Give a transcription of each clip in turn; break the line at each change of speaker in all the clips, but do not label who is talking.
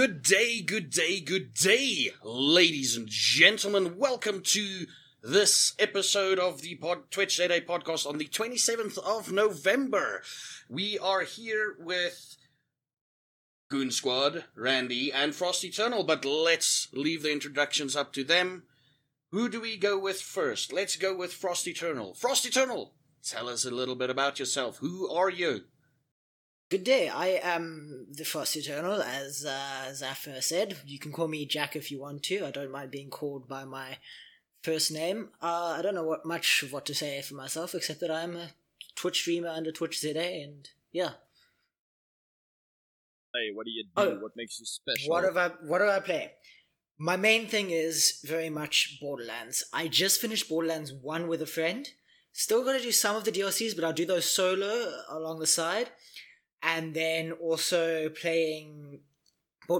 Good day, good day, good day, ladies and gentlemen. Welcome to this episode of the pod, Twitch Day podcast on the 27th of November. We are here with Goon Squad, Randy, and Frost Eternal, but let's leave the introductions up to them. Who do we go with first? Let's go with Frost Eternal. Frost Eternal, tell us a little bit about yourself. Who are you?
Good day. I am the Frost Eternal, as uh, Zaffa said. You can call me Jack if you want to. I don't mind being called by my first name. Uh, I don't know what much of what to say for myself, except that I'm a Twitch streamer under Twitch ZA, and yeah.
Hey, what do you do?
Oh,
what makes you special?
What do I what do I play? My main thing is very much Borderlands. I just finished Borderlands 1 with a friend. Still gotta do some of the DLCs, but I'll do those solo along the side. And then also playing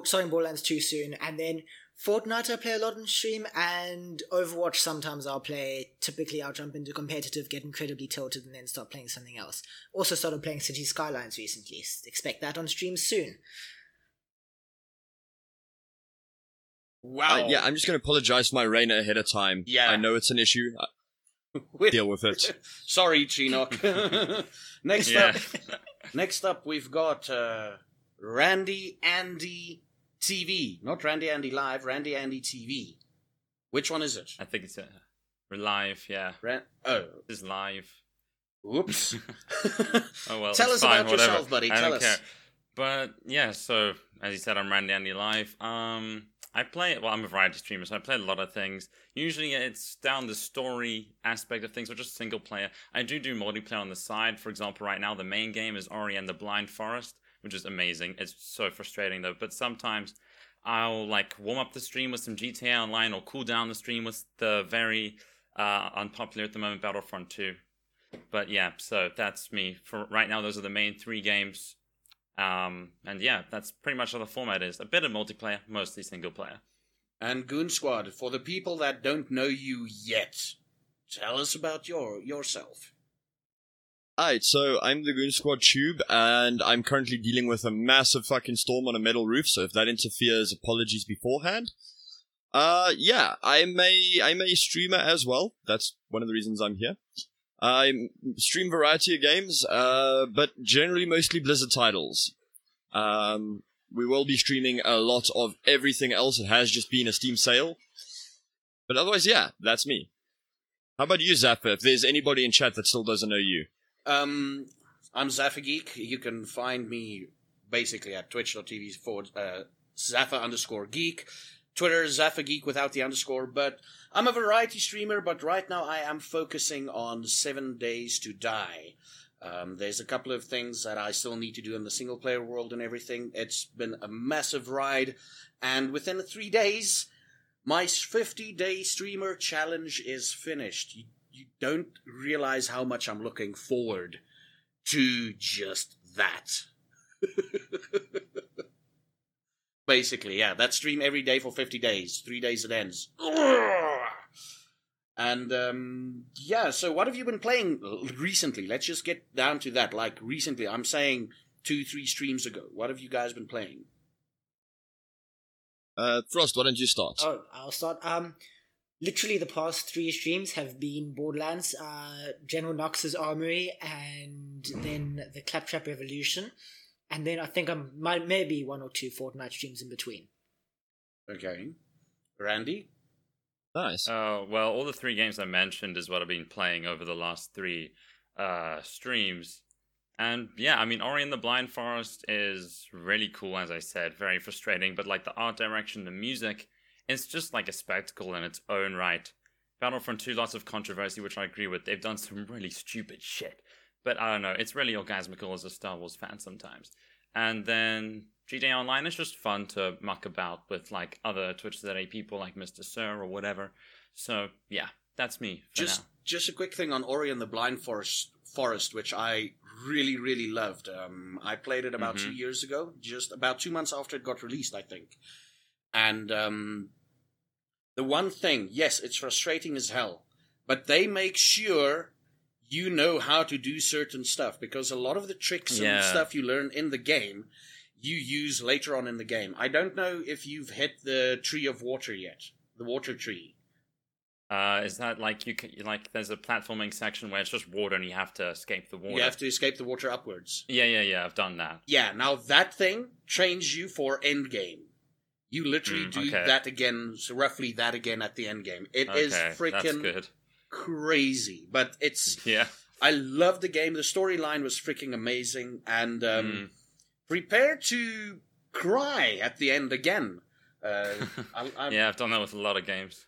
starting Borderlands 2 soon. And then Fortnite I play a lot on stream and Overwatch sometimes I'll play. Typically I'll jump into competitive, get incredibly tilted, and then start playing something else. Also started playing City Skylines recently. Expect that on stream soon.
Wow.
Uh, yeah, I'm just going to apologize for my rain ahead of time.
Yeah.
I know it's an issue. I- Deal with it.
Sorry, Chinook. next
Yeah.
up, next up, we've got uh, Randy Andy TV, not Randy Andy Live, Randy Andy TV. Which one is it?
I think it's uh, live. Yeah,
Ran- oh,
this is live.
whoops.
Oh well.
Tell us
fine,
about
whatever.
yourself, buddy.
I
Tell
don't
us.
care. But yeah, so as you said, I'm Randy Andy Live. Um, I play. Well, I'm a variety streamer, so I play a lot of things. Usually, it's down the story aspect of things, or just single player. I do do multiplayer on the side. For example, right now the main game is Ori and the Blind Forest, which is amazing. It's so frustrating though. But sometimes I'll like warm up the stream with some GTA Online, or cool down the stream with the very uh, unpopular at the moment Battlefront 2. But yeah, so that's me. For right now, those are the main three games. Um, and yeah, that's pretty much how the format is. A bit of multiplayer, mostly single player.
and Goon Squad, for the people that don't know you yet, tell us about your yourself.
Alright, so I'm the Goon Squad Tube, and I'm currently dealing with a massive fucking storm on a metal roof, so if that interferes, apologies beforehand. Uh, yeah, I'm a, I'm a streamer as well. That's one of the reasons I'm here. I stream variety of games, uh, but generally mostly Blizzard titles. Um, we will be streaming a lot of everything else. It has just been a Steam sale. But otherwise, yeah, that's me. How about you, Zaffa? If there's anybody in chat that still doesn't know you.
Um, I'm Zaffa Geek. You can find me basically at twitch.tv forward uh, underscore geek. Twitter Zaffa Geek without the underscore. But I'm a variety streamer. But right now I am focusing on Seven Days to Die. Um, there's a couple of things that I still need to do in the single player world and everything. It's been a massive ride, and within three days, my 50 day streamer challenge is finished. You, you don't realize how much I'm looking forward to just that. Basically, yeah, that stream every day for 50 days. Three days it ends. And, um, yeah, so what have you been playing recently? Let's just get down to that. Like, recently, I'm saying two, three streams ago. What have you guys been playing?
Uh, Frost, why don't you start?
Oh, I'll start. Um, literally the past three streams have been Borderlands, uh, General Knoxx's Armory, and then the Claptrap Revolution, and then I think I'm might maybe one or two Fortnite streams in between.
Okay. Randy?
Nice.
Oh, well, all the three games I mentioned is what I've been playing over the last three uh, streams. And yeah, I mean, Ori and the Blind Forest is really cool, as I said, very frustrating, but like the art direction, the music, it's just like a spectacle in its own right. Battlefront 2, lots of controversy, which I agree with. They've done some really stupid shit. But I don't know, it's really orgasmical as a Star Wars fan sometimes. And then GTA Online is just fun to muck about with like other Twitch ZA people like Mr. Sir or whatever. So yeah, that's me for
just
now.
just a quick thing on Ori and the Blind Forest, Forest, which I really really loved. Um, I played it about
Mhm.
two years ago, just about two months after it got released, I think. And um, the one thing, yes, it's frustrating as hell, but they make sure you know how to do certain stuff because a lot of the tricks and stuff you learn in the game you use later on in the game. I don't know if you've hit the tree of water yet, the water tree.
Uh, is that like you can like there's a platforming section where it's just water and you have to escape the water?
You have to escape the water upwards.
Yeah, yeah, yeah. I've done that.
Yeah, now that thing trains you for end game. You literally
Mm,
do
okay.
that again, so roughly that again at the end game. It is
Okay, that's
freaking
good.
Crazy, but it's.
Yeah.
I love the game. The storyline was freaking amazing, and um,
Mm.
prepare to cry at the end again. Uh, I, I'm,
yeah, I've done that with a lot of games.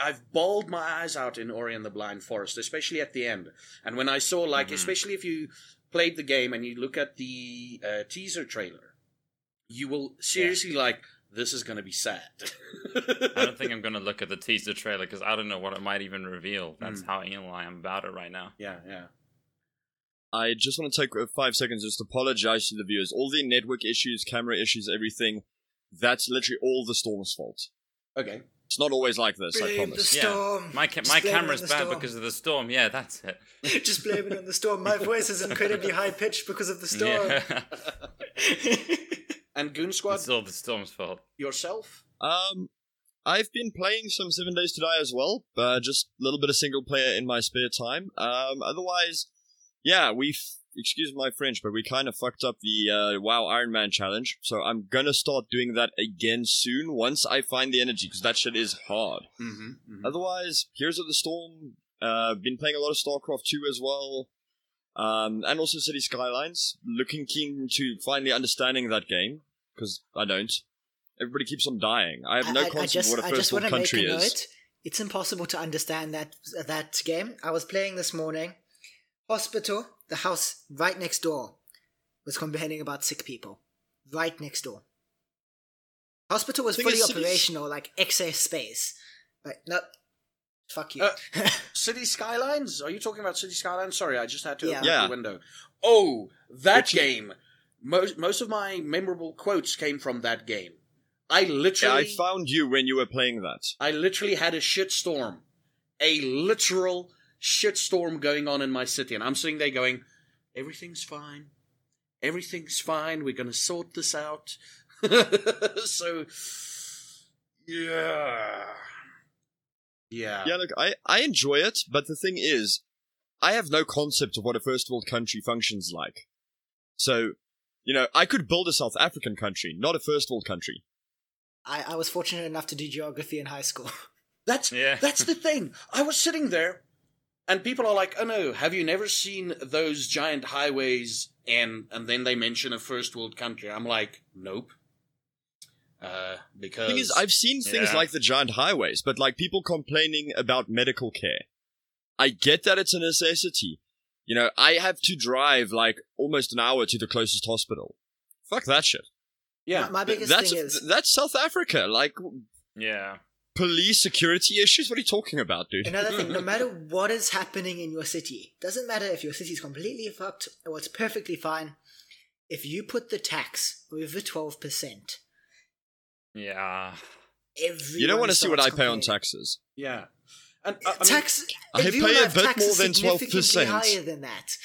I've bawled my eyes out in Ori and the Blind Forest, especially at the end. And when I saw, like,
Mhm.
especially if you played the game and you look at the uh, teaser trailer, you will seriously like, this is going to be sad.
I don't think I'm gonna look at the teaser trailer because I don't know what it might even reveal. That's
Mm.
how anal I am about it right now.
Yeah, yeah.
I just want to take uh, five seconds just to apologize to the viewers. All the network issues, camera issues, everything, that's literally all the storm's fault.
Okay.
It's not always like this, I
Blame
promise.
the
Yeah.
storm.
My ca- my
blame it on
camera's bad
storm.
because of the storm. Yeah, that's it.
Just blame it on the storm. My voice is incredibly high pitched because of the storm.
Yeah.
And Goon Squad,
it's all the storm's fault.
yourself?
Um, I've been playing some Seven Days to Die as well, but just a little bit of single player in my spare time. Um, otherwise, yeah, we've excuse my French, but we kind of fucked up the uh, WoW Iron Man challenge, so I'm gonna start doing that again soon once I find the energy, because that shit is hard.
Mm-hmm.
Otherwise, Heroes of the Storm. Uh, been playing a lot of StarCraft 2 as well. Um, and also City Skylines. Looking keen to finally understanding that game, because I don't. Everybody keeps on dying. I have no
I- I, I
concept
just,
of what a first world country is.
note. It's impossible to understand that that game. I was playing this morning. Hospital, the house right next door, was complaining about sick people. Right next door. Hospital was fully
cities-
operational, like excess space. But no, fuck you.
Uh, City Skylines? Are you talking about City Skylines? Sorry, I just had to
Yeah.
open
Yeah.
the window. Oh, that
Which-
game. Most most of my memorable quotes came from that game. I
Yeah,
literally
I found you when you were playing that.
I literally had a shitstorm. A literal shitstorm going on in my city. And I'm sitting there going, everything's fine. Everything's fine. We're going to sort this out. so, yeah. Yeah.
Yeah, look, I, I enjoy it, but the thing is, I have no concept of what a first world country functions like. So, you know, I could build a South African country, not a first world country.
I, I was fortunate enough to do geography in high school.
That's
Yeah.
that's the thing. I was sitting there, and people are like, "Oh no, have you never seen those giant highways?" And and then they mention a first world country. I'm like, "Nope." Uh, because
thing is, I've seen things
Yeah.
like the giant highways, but like people complaining about medical care. I get that it's a necessity. You know, I have to drive like almost an hour to the closest hospital. Fuck that shit.
yeah,
My, my biggest
That's
thing is
that's South Africa. Like
Yeah.
police security issues. What are you talking about, dude?
Another thing, no matter what is happening in your city, doesn't matter if your city's completely fucked or it's perfectly fine. If you put the tax over twelve percent,
Yeah.
everyone
You don't want to see what I pay on taxes.
yeah. And uh, I mean,
tax.
I pay a bit more than 12%.
Higher than that.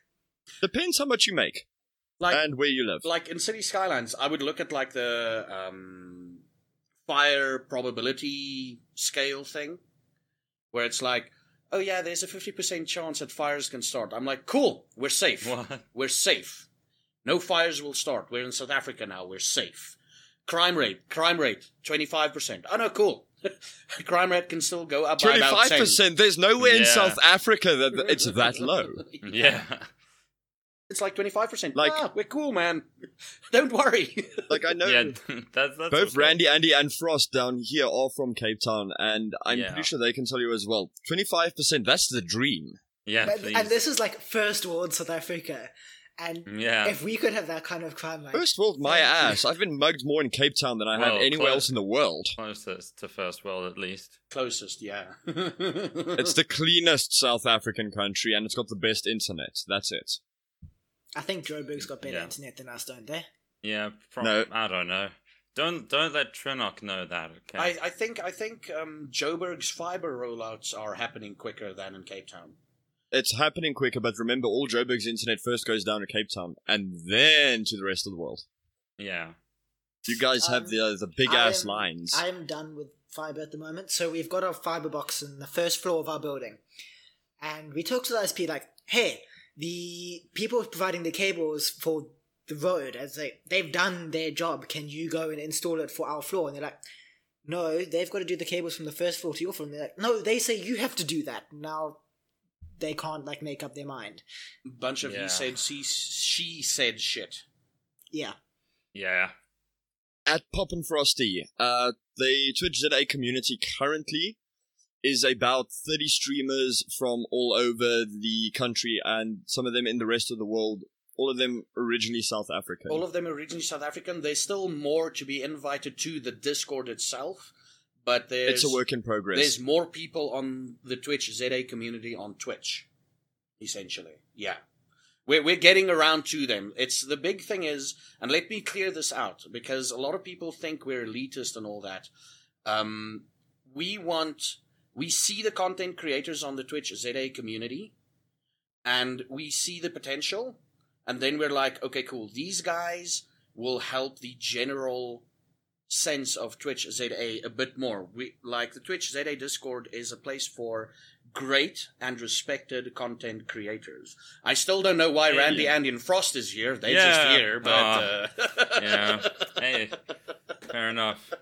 Depends how much you make
like
and where you live.
like in City Skylines, I would look at like the um, fire probability scale thing, where it's like, oh yeah, there's a fifty percent chance that fires can start. I'm like, cool, we're safe.
What?
We're safe. No fires will start. We're in South Africa now. We're safe. Crime rate, crime rate, twenty five percent. Oh no, cool. crime rate can still go up by about
Twenty-five
10.
percent. There's nowhere in South Africa that it's that low.
Yeah.
It's like twenty five percent.
Like-
ah, we're cool, man. Don't worry.
Like I know
yeah. That's, that's
both
what's
Randy, Andy, and Frost down here are from Cape Town, and I'm
Yeah.
pretty sure they can tell you as well. Twenty-five percent. That's the dream.
Yeah.
and,
Please.
and this is like first world South Africa, and
yeah.
if we could have that kind of crime rate,
First world, my ass. I've been mugged more in Cape Town than I have anywhere
close.
else in the world.
Closest to first world, at least.
Closest, yeah.
It's the cleanest South African country, and it's got the best internet. That's it.
I think Joburg's got better
Yeah.
internet than us, don't they?
Yeah. From,
No.
I don't know. Don't don't let Trinok know that. Okay.
I, I think I think um, Joburg's fiber rollouts are happening quicker than in Cape Town.
It's happening quicker, but remember, all Joburg's internet first goes down to Cape Town, and then to the rest of the world.
Yeah.
You guys have
Um,
the the big ass
I'm-
lines.
I'm done with fiber at the moment, so we've got our fiber box in the first floor of our building, and we talked to the ISP like, "Hey, the people providing the cables for the road, as they they've done their job. Can you go and install it for our floor?" And they're like, "No, they've got to do the cables from the first floor to your floor." And they're like, "No, they say you have to do that." Now they can't like make up their mind.
Bunch of
Yeah.
he said, she, she said shit.
Yeah,
Yeah.
at Pop and Frosty, uh, the Twitch ZA community currently is about 30 streamers from all over the country and some of them in the rest of the world. All of them originally South African.
All of them originally South African. There's still more to be invited to the Discord itself, but there's
it's a work in progress.
there's more people on the Twitch ZA community on Twitch, essentially. Yeah. We're, we're getting around to them. It's the big thing is, and let me clear this out because a lot of people think we're elitist and all that. Um, we want, we see the content creators on the Twitch ZA community and we see the potential. And then we're like, okay, cool. These guys will help the general sense of Twitch ZA a bit more. We like the Twitch ZA Discord is a place for great and respected content creators. I still don't know why
Hey.
Randy, Andy, and Frost is here. They're
Yeah.
just here, but
Ah.
uh,
Yeah. Hey. Fair enough.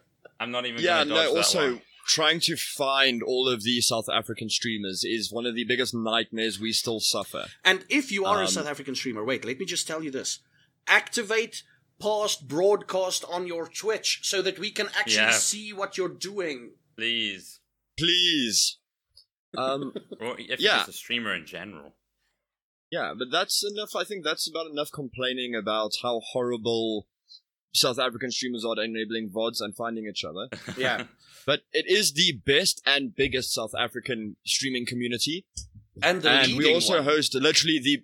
I'm not even
yeah,
gonna dodge
no,
that
also
one.
trying to find all of the South African streamers is one of the biggest nightmares we still suffer.
And if you are a
Um,
South African streamer, wait, let me just tell you this. Activate past broadcast on your Twitch so that we can actually
Yeah.
see what you're doing.
Please.
Please. Um,
Or if
Yeah.
you're just a streamer in general.
yeah, but that's enough. I think that's about enough complaining about how horrible South African streamers are at enabling VODs and finding each other.
Yeah.
But it is the best and biggest South African streaming community.
And the
and we also
one.
host literally the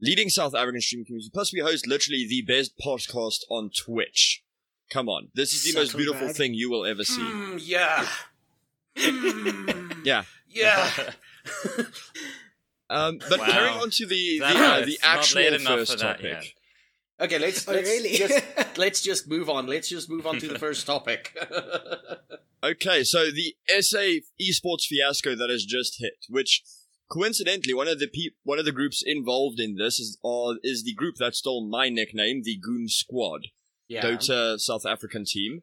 leading South African streaming community. Plus, we host literally the best podcast on Twitch. Come on, this is the most beautiful
brag.
thing you will ever see.
Mm, yeah. Mm,
Yeah.
yeah.
Um, but
Wow.
carrying on to the the, uh, the actual first topic.
yet.
Okay, let's
Oh,
let's
really?
just let's just move on. Let's just move on to the first topic.
Okay, so the SA esports fiasco that has just hit, which coincidentally one of the pe- one of the groups involved in this is uh, is the group that stole my nickname, the Goon Squad.
yeah.
Dota South African team.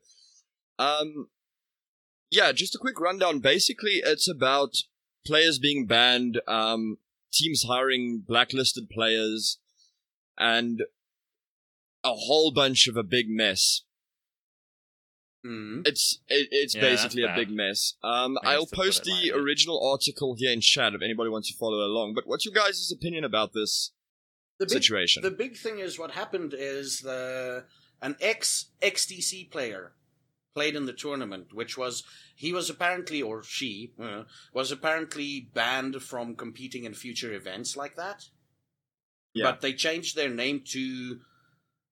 Um, yeah, just a quick rundown. Basically, it's about players being banned, um, teams hiring blacklisted players, and a whole bunch of a big mess.
Mm.
It's it, it's
Yeah,
basically a big mess. Um,
I
I'll post the
lightly.
original article here in chat if anybody wants to follow along. But what's your guys' opinion about this
The big,
situation?
the big thing is what happened is the an ex XTC player played in the tournament, which was he was apparently or she uh, was apparently banned from competing in future events like that.
Yeah.
But they changed their name to,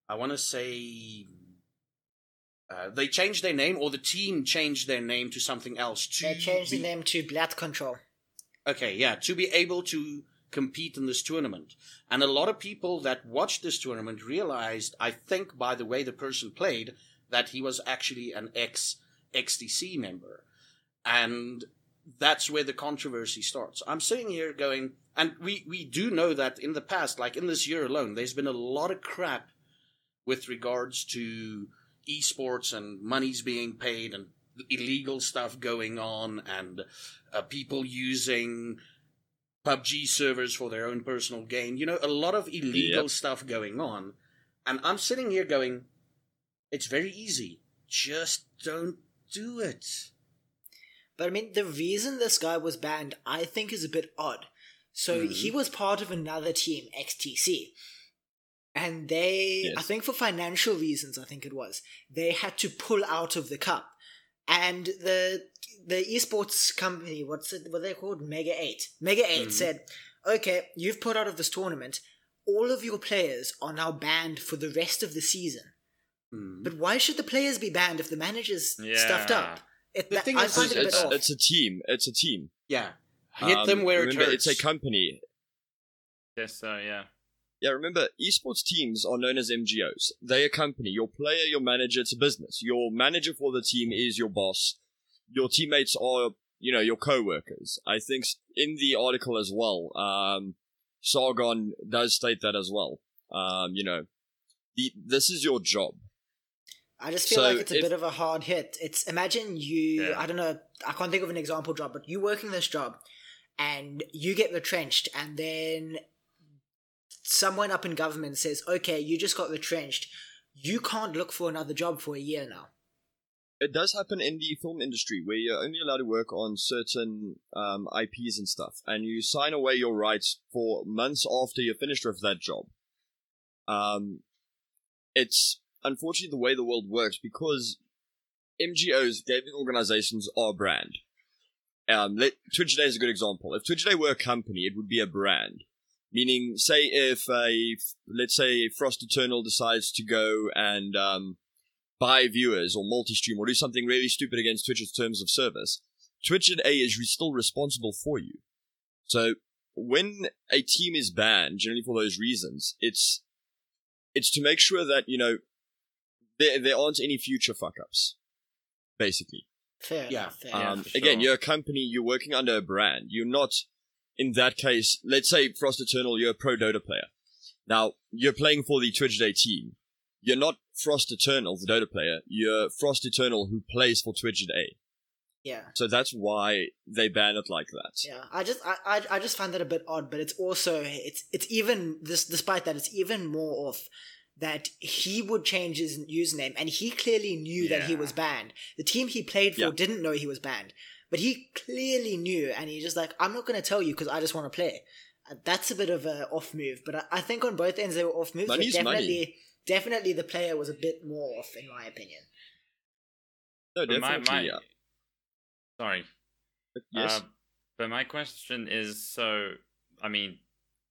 I want to say. Uh, they changed their name, or the team changed their name to something else. To
they changed the name to Black Control.
Okay, yeah, to be able to compete in this tournament. And a lot of people that watched this tournament realized, I think by the way the person played, that he was actually an ex XTC member. And that's where the controversy starts. I'm sitting here going, and we, we do know that in the past, like in this year alone, there's been a lot of crap with regards to esports and monies being paid and illegal stuff going on and uh, people using PUBG servers for their own personal gain. You know, a lot of illegal
Yep.
stuff going on. And I'm sitting here going, it's very easy. Just don't do it.
But I mean, the reason this guy was banned, I think, is a bit odd. So
Mhm.
he was part of another team, XTC. And they, I think for financial reasons, I think it was, they had to pull out of the cup. And the the esports company, what's it, what they called? Mega 8. Mega 8
Mhm.
said, okay, you've put out of this tournament. All of your players are now banned for the rest of the season.
Hmm.
But why should the players be banned if the manager's stuffed up? It,
The
that-
thing
I
is-
find it a bit
it's,
off.
it's a team. It's a team.
Yeah. Hit
Um,
them where it
remember,
hurts.
It's a company.
Guess so, yeah.
Yeah, remember, esports teams are known as MGOs. They accompany your player, your manager. It's a business. Your manager for the team is your boss. Your teammates are, you know, your co-workers. I think in the article as well, um, Sargon does state that as well. Um, you know, the, this is your job.
I just feel
So
like it's a
if-
bit of a hard hit. It's imagine you.
Yeah.
I don't know. I can't think of an example job, but you working this job, and you get retrenched, and then someone up in government says, "Okay, you just got retrenched. You can't look for another job for a year now."
It does happen in the film industry where you're only allowed to work on certain um, IPs and stuff, and you sign away your rights for months after you're finished with that job. Um, it's unfortunately the way the world works because MGOs, gaming organizations, are a brand. Um, let, Twitch Day is a good example. If Twitch Day were a company, it would be a brand. Meaning, say if a, let's say Frost Eternal decides to go and um, buy viewers or multi-stream or do something really stupid against Twitch's terms of service, Twitch and A is re- still responsible for you. So when a team is banned, generally for those reasons, it's it's to make sure that you know there there aren't any future fuck ups. Basically,
Fair
Yeah.
enough. Fair
Yeah,
enough.
um,
for
again,
sure.
you're a company, you're working under a brand. You're not, in that case, let's say Frost Eternal, you're a pro Dota player. Now, you're playing for the Twitch Day team. You're not Frost Eternal, the Dota player. You're Frost Eternal who plays for Twitch Day.
Yeah.
So that's why they ban it like that.
Yeah, I just I, I I just find that a bit odd, but it's also it's it's even this despite that it's even more off that he would change his username and he clearly knew that he was banned. The team he played for
Yeah.
didn't know he was banned, but he clearly knew and he's just like I'm not going to tell you because I just want to play. Uh, That's a bit of a off move, but I, I think on both ends they were off moves.
Money's
but
money.
definitely, definitely the player was a bit more off in my opinion.
No,
But my,
definitely.
my,
yeah.
Sorry.
Yes.
Uh, but my question is so, I mean,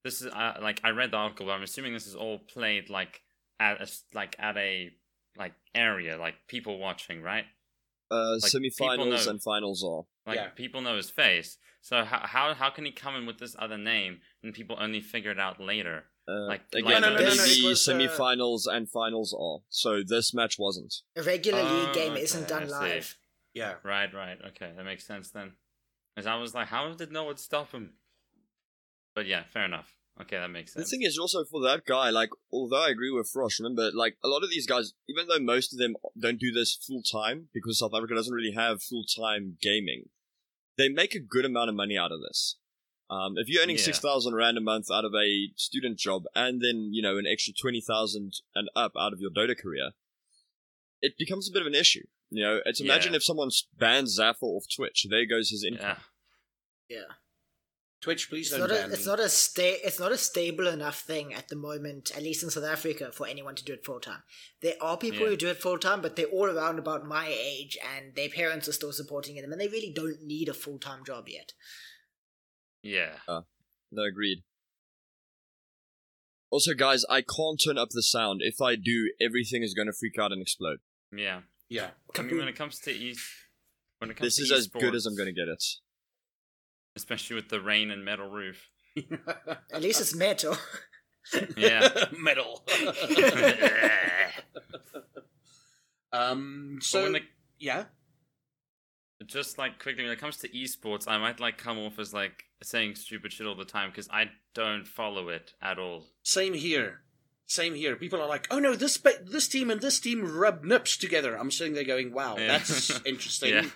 this is uh, like I read the article, but I'm assuming this is all played like at a, s- like at a like area, like people watching, right?
uh,
like, people
semifinals
know-
and finals are.
Like
Yeah.
people know his face. So how how how can he come in with this other name and people only figure it out later?
Uh,
Like-
again,
like- No, no, no,
no, it
the
was, uh,
semifinals and finals are. So this match wasn't.
A regular
Oh,
league game
okay,
isn't done live.
Yeah.
Right, right. Okay, that makes sense then. Because I was like, how did no one stop him? But yeah, fair enough. Okay, that makes sense.
The thing is also for that guy, like, although I agree with Frost, remember, like, a lot of these guys, even though most of them don't do this full time, because South Africa doesn't really have full time gaming, they make a good amount of money out of this. Um, if you're earning
Yeah.
6,000 Rand a month out of a student job, and then, you know, an extra 20,000 and up out of your Dota career, it becomes a bit of an issue. You know, it's imagine
Yeah.
if someone bans Zaffa off Twitch, there goes his income.
yeah.
Yeah.
Twitch, please
It's
don't
not, a, it's
me.
not a sta- it's not a stable enough thing at the moment, at least in South Africa, for anyone to do it full time. There are people
Yeah.
who do it full time, but they're all around about my age, and their parents are still supporting them, and they really don't need a full time job yet.
Yeah.
Uh, no, agreed. Also, guys, I can't turn up the sound. If I do, everything is going to freak out and explode.
Yeah.
yeah.
I mean, when it comes to East, when it comes
This
to
is as good as I'm going to get it.
Especially with the rain and metal roof.
At least it's metal.
Yeah.
Metal. um. So
when it,
yeah.
just like quickly, when it comes to esports, I might like come off as like saying stupid shit all the time because I don't follow it at all.
Same here. Same here. People are like, "Oh no, this this team and this team rub nips together." I'm sitting there going, "Wow,
Yeah.
that's interesting."
Yeah.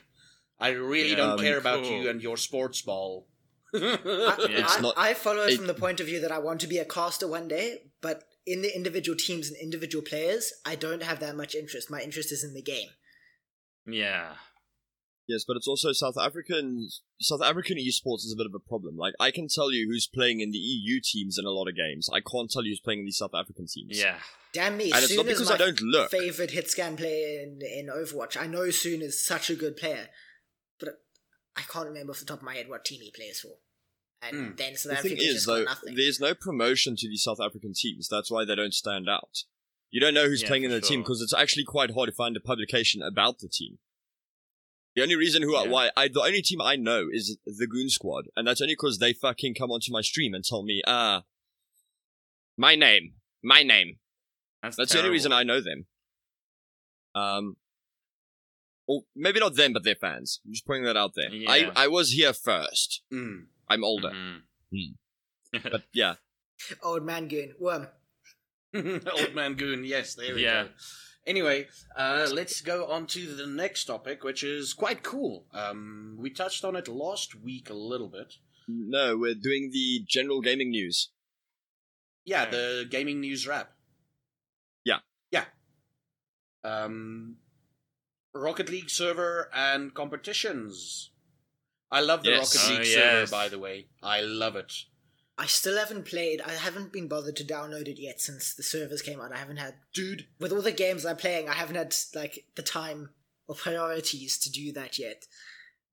I really
Yeah.
don't
Um,
care about
cool.
you and your sports ball.
I,
It's
I,
not-
I follow it
it-
from the point of view that I want to be a caster one day, but in the individual teams and individual players, I don't have that much interest. My interest is in the game.
Yeah.
Yes, but it's also South African South African esports is a bit of a problem. Like I can tell you who's playing in the EU teams in a lot of games. I can't tell you who's playing in the South African teams.
Yeah.
Damn me,
And it's not
is
because
my
I don't look.
favorite hit scan player in, in Overwatch. I know Soon is such a good player, but I can't remember off the top of my head what team he plays for. And
Hmm.
then South
The thing is, though,
got nothing.
there's no promotion to the South African teams. That's why they don't stand out. You don't know who's
Yeah,
playing in
for
the team because it's actually quite hard to find a publication about the team. The only reason who I,
Yeah.
why I the only team I know is the Goon Squad, and that's only because they fucking come onto my stream and tell me, ah, My name. My name.
That's,
That's the only reason I know them. Um, well, maybe not them, but their fans. I'm just putting that out there.
Yeah.
I, I was here first.
Mm.
I'm older.
Mhm.
But yeah.
Old man goon. Worm.
Old man goon. Yes, there we
Yeah.
go. Anyway, uh, let's go on to the next topic, which is quite cool. Um, we touched on it last week a little bit.
No, we're doing the general gaming news.
Yeah, the gaming news wrap.
Yeah.
Yeah. Um, Rocket League server and competitions. I love the
Yes.
Rocket
Oh,
League
yes.
server, by the way. I love it.
I still haven't played. I haven't been bothered to download it yet since the servers came out. I haven't had,
Dude,
with all the games I'm playing, I haven't had like the time or priorities to do that yet.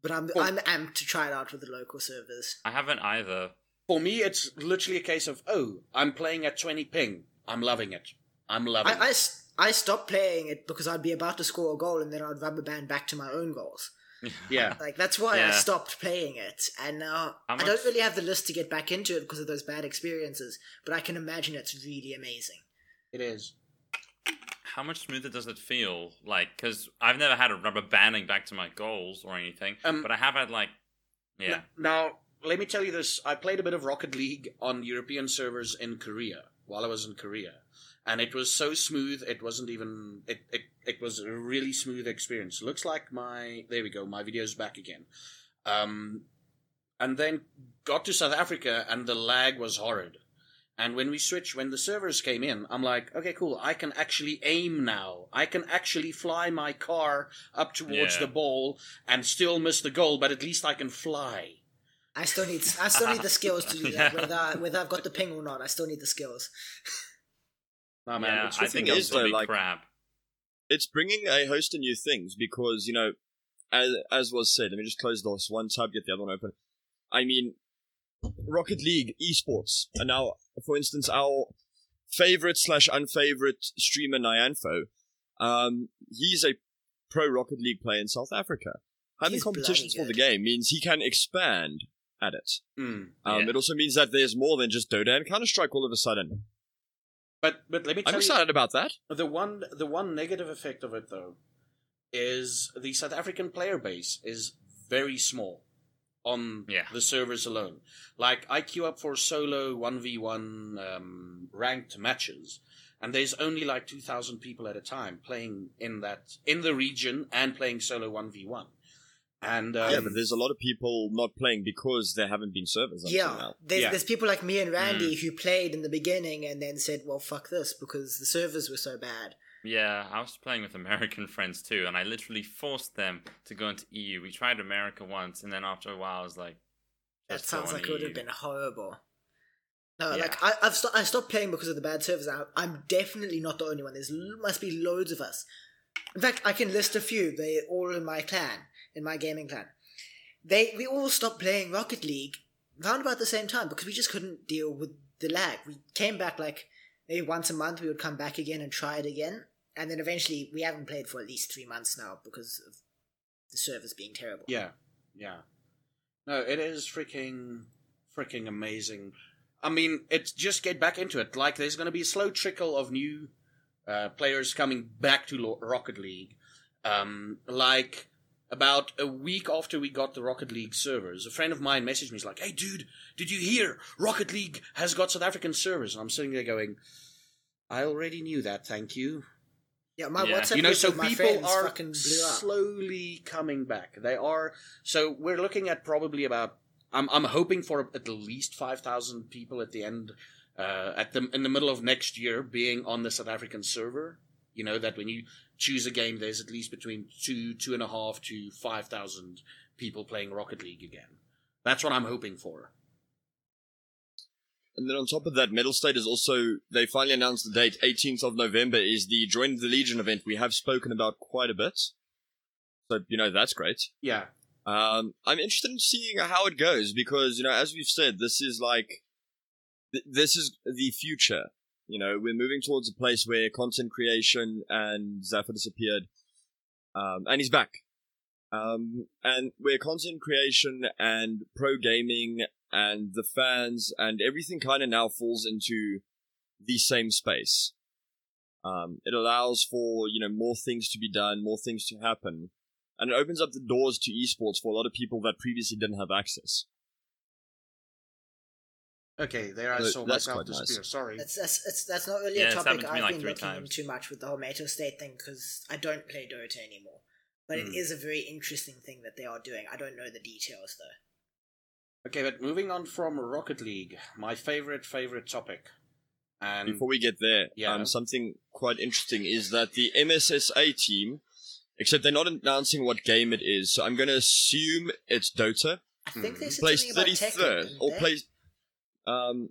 But I'm
Well-
I'm amped to try it out with the local servers.
I haven't either.
for me, it's literally a case of, oh, I'm playing at 20 ping. I'm loving it. I'm loving
I, I
it.
s- I stopped playing it because I'd be about to score a goal and then I'd rubber band back to my own goals.
Yeah.
Like that's why I stopped playing it, and now
How
I don't really have the list to get back into it because of those bad experiences. But I can imagine it's really amazing.
It is.
How much smoother does it feel? Like, because I've never had a rubber banding back to my goals or anything,
Um,
but I have had like, yeah,
N- Now, let me tell you this. I played a bit of Rocket League on European servers in Korea while I was in Korea. And it was so smooth, it wasn't even. It, it, it was a really smooth experience. Looks like my. There we go, my video's back again. Um, and then got to South Africa, and the lag was horrid. And when we switched, when the servers came in, I'm like, okay, cool. I can actually aim now. I can actually fly my car up towards
Yeah.
the ball and still miss the goal, but at least I can fly.
I still need I still need the skills to do that.
Yeah.
Whether I, whether I've got the ping or not, I still need the skills.
Nah, man,
yeah. I think it
is, though, like-
crap.
It's bringing a host of new things because, you know, as, as was said, let me just close this one tab, get the other one open. I mean, Rocket League esports are now, for instance, our favorite slash unfavorite streamer Nyanfo. Um, he's a pro Rocket League player in South Africa. Having
He's
competitions for the game means he can expand at it.
Mm.
Um,
Yeah.
It also means that there's more than just Dota and Counter Strike all of a sudden.
But but let me
I'm
tell you,
excited about that.
the one the one negative effect of it though is the South African player base is very small on
Yeah.
the servers alone. Like I queue up for solo one v one um, ranked matches, and there's only like two thousand people at a time playing in that in the region and playing solo one v one. And um,
yeah, but there's a lot of people not playing because there haven't been servers until
yeah,
now.
there's
Yeah.
there's people like me and Randy who played in the beginning and then said, "Well, fuck this," because the servers were so bad.
Yeah, I was playing with American friends too, and I literally forced them to go into EU. We tried America once, and then after a while, I was like,
That sounds
on
like it would have been horrible. No,
Yeah.
like I, I've sto- I stopped playing because of the bad servers. I, I'm definitely not the only one. There's must be loads of us. In fact, I can list a few. They're all in my clan, in my gaming clan. They we all stopped playing Rocket League around about the same time because we just couldn't deal with the lag. We came back like maybe once a month. We would come back again and try it again, and then eventually we haven't played for at least three months now because of the servers being terrible.
Yeah, yeah. No, it is freaking, freaking amazing. I mean, it's just get back into it. Like, there's going to be a slow trickle of new uh, players coming back to Rocket League. Um, like about a week after we got the Rocket League servers, a friend of mine messaged me. He's like, "Hey, dude, did you hear Rocket League has got South African servers?" And I'm sitting there going, "I already knew that. Thank you."
Yeah, my
Yeah.
WhatsApp
you know, so
with my
people
friends
are
fucking blew up.
slowly coming back. They are. So we're looking at probably about. I'm I'm hoping for at least five thousand people at the end, uh, at the in the middle of next year being on the South African server. You know that when you choose a game, there's at least between two two and a half to five thousand people playing Rocket League again. That's what I'm hoping for.
And then on top of that, Mettlestate is also, they finally announced the date, 18th of November is the Join the Legion event we have spoken about quite a bit. So, you know, that's great.
Yeah,
Um, I'm interested in seeing how it goes because, you know, as we've said, this is like, th- this is the future. You know, we're moving towards a place where content creation and Zaffa disappeared. Um, and he's back. Um, and where content creation and pro gaming and the fans and everything kind of now falls into the same space. Um, it allows for you know more things to be done, more things to happen, and it opens up the doors to esports for a lot of people that previously didn't have access.
Okay, there I saw
that's
myself
quite nice.
disappear. Sorry.
That's, that's, that's, that's not really
Yeah,
a
it's
topic
to me
I've
like
been
three
looking
times.
into much with the whole Mettlestate thing because I don't play Dota anymore. But
Hmm.
it is a very interesting thing that they are doing. I don't know the details though.
Okay, but moving on from Rocket League, my favorite favorite topic. And
Before we get there,
Yeah.
um, something quite interesting is that the MSSA team, except they're not announcing what game it is, so I'm going to assume it's Dota.
I think they said
plays
something about Tekken.
33rd
didn't
or
they?
plays um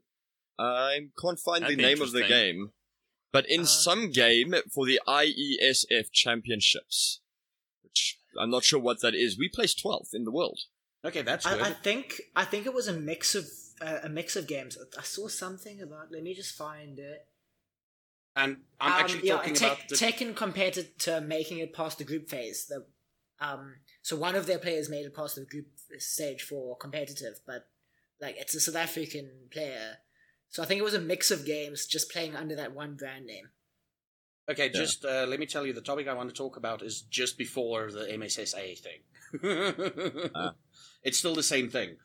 I can't find
That'd
the name of the game but in
Uh,
some game for the IESF championships which I'm not sure what that is we placed 12th in the world
okay, that's good.
I, I think I think it was a mix of uh, a mix of games. I saw something about. Let me just find it.
and I'm
Um,
actually
yeah,
talking
Tek-
about the
Tekken compared to, to making it past the group phase. The um, so one of their players made it past the group stage for competitive, but like it's a South African player. So I think it was a mix of games, just playing under that one brand name.
Okay, just uh, let me tell you, the topic I want to talk about is just before the MSSA thing.
Ah.
It's still the same thing.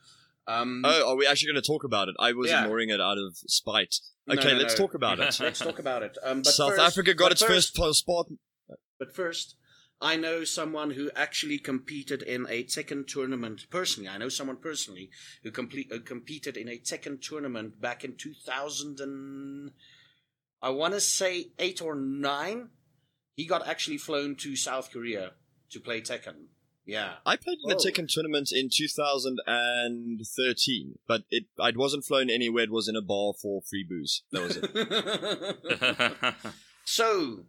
Um,
oh are we actually going to talk about it I was
Yeah.
ignoring it out of spite okay
no,
let's
no.
talk about it
let's talk about it. Um, but
South
first-
Africa got
but
its first po- spot
But first, I know someone who actually competed in a Tekken tournament personally. I know someone personally who complete, uh, competed in a Tekken tournament back in 2000 and I want to say 8 or 9. He got actually flown to South Korea to play Tekken. Yeah.
I played in a
Oh.
Tekken tournament in 2013 but it I wasn't flown anywhere it was in a bar for free booze that was it
so,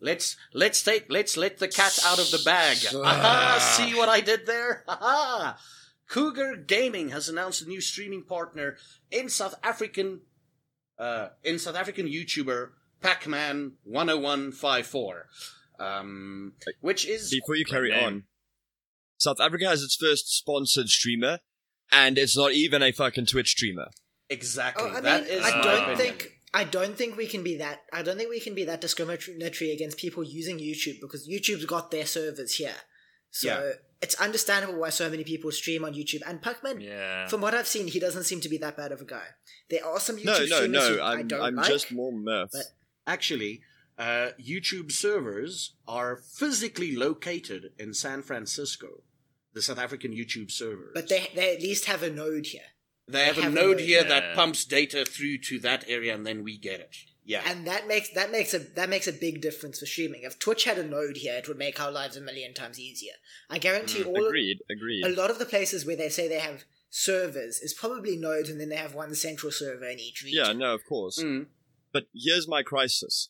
let's let's take let's let the cat out of the bag.
Ah.
Aha, see what I did there? Aha! Cougar Gaming has announced a new streaming partner in South African uh in South African YouTuber Pac-Man 10154. Um which is
Before you carry
name.
on, South Africa has its first sponsored streamer, and it's not even a fucking Twitch streamer.
exactly
Oh, I
that
mean,
is
I don't
opinion.
think I don't think we can be that. I don't think we can be that discriminatory against people using YouTube because YouTube's got their servers here. So
Yeah.
it's understandable why so many people stream on YouTube. And Puckman,
yeah.
from what I've seen, he doesn't seem to be that bad of a guy. There are some YouTube
No, no,
streamers who
no.
I
I'm
don't
I'm
like.
just more mirth.
but-
Actually, uh, YouTube servers are physically located in San Francisco. The South African YouTube servers.
But they they at least have a node here.
They have, a
have a
node
node.
here
Yeah.
that pumps data through to that area, and then we get it. Yeah,
And that makes that makes a that makes a big difference for streaming. If Twitch had a node here, it would make our lives a million times easier. I guarantee all
agreed, agreed.
a lot of the places where they say they have servers is probably nodes and then they have one central server in each region.
Yeah, no, of course.
Mm.
But here's my crisis: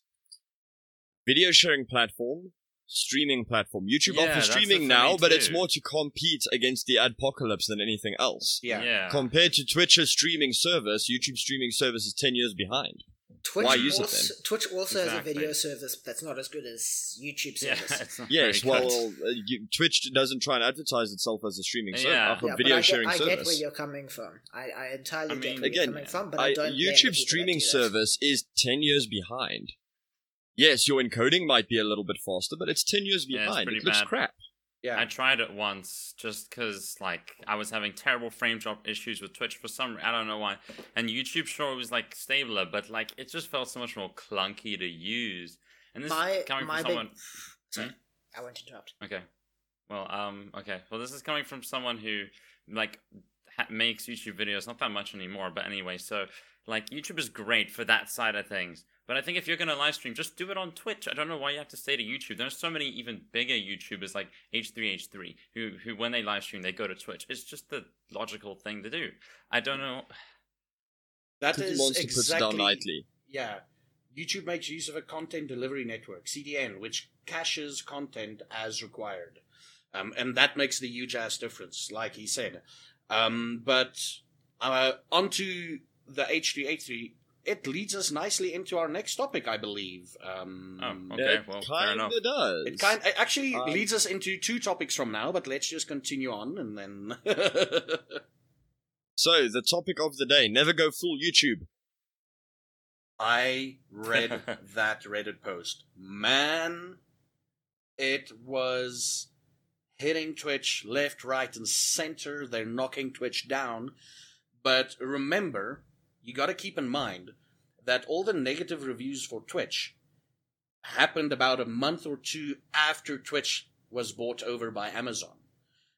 video sharing platform, streaming platform. YouTube
Yeah,
offers streaming now, but it's more to compete against the adpocalypse than anything else.
yeah,
yeah.
Compared to Twitch's streaming service, YouTube streaming service is ten years behind.
Twitch
Why use it
also, Twitch also has a video service that's not as good as YouTube service.
it's not
Yes, well, uh, you, Twitch doesn't try and advertise itself as a streaming
Yeah.
service,
Yeah, but
video
I get,
sharing
I
service.
get where you're coming from. I, I entirely
I
get
mean,
where
Again,
you're coming from, but I,
I,
don't. blame the people
YouTube streaming
do
service is 10 years behind. Yes, your encoding might be a little bit faster, but it's 10 years
Yeah, it's
behind.
pretty
it looks
bad.
crap.
yeah.
I tried it once just because, like, I was having terrible frame drop issues with Twitch for some I don't know why. And YouTube, sure, was like stabler, but like it just felt so much more clunky to use. And this
My
is coming
my
from
big.
someone.
Sorry,
Hmm?
I won't interrupt.
Okay. Well, um, okay. Well, this is coming from someone who like ha- makes YouTube videos, not that much anymore, but anyway. So, like, YouTube is great for that side of things. But I think if you're gonna live stream, just do it on Twitch. I don't know why you have to stay to YouTube. There's so many even bigger YouTubers like H3H3 who, who when they live stream, they go to Twitch. It's just the logical thing to do. I don't know.
that
Cookie
is
Monster puts down
exactly
nightly.
yeah. YouTube makes use of a content delivery network (CDN), which caches content as required, um, and that makes the huge ass difference, like he said. Um, but uh, onto the H3H3, it leads us nicely into our next topic, I believe. Um,
Oh, okay.
it
well, fair
kind
enough.
of does.
It kind it actually
Um,
leads us into two topics from now, but let's just continue on and then.
So, the topic of the day never go full YouTube.
I read that Reddit post. Man, it was hitting Twitch left, right, and center. They're knocking Twitch down. But remember, you got to keep in mind that all the negative reviews for Twitch happened about a month or two after Twitch was bought over by Amazon.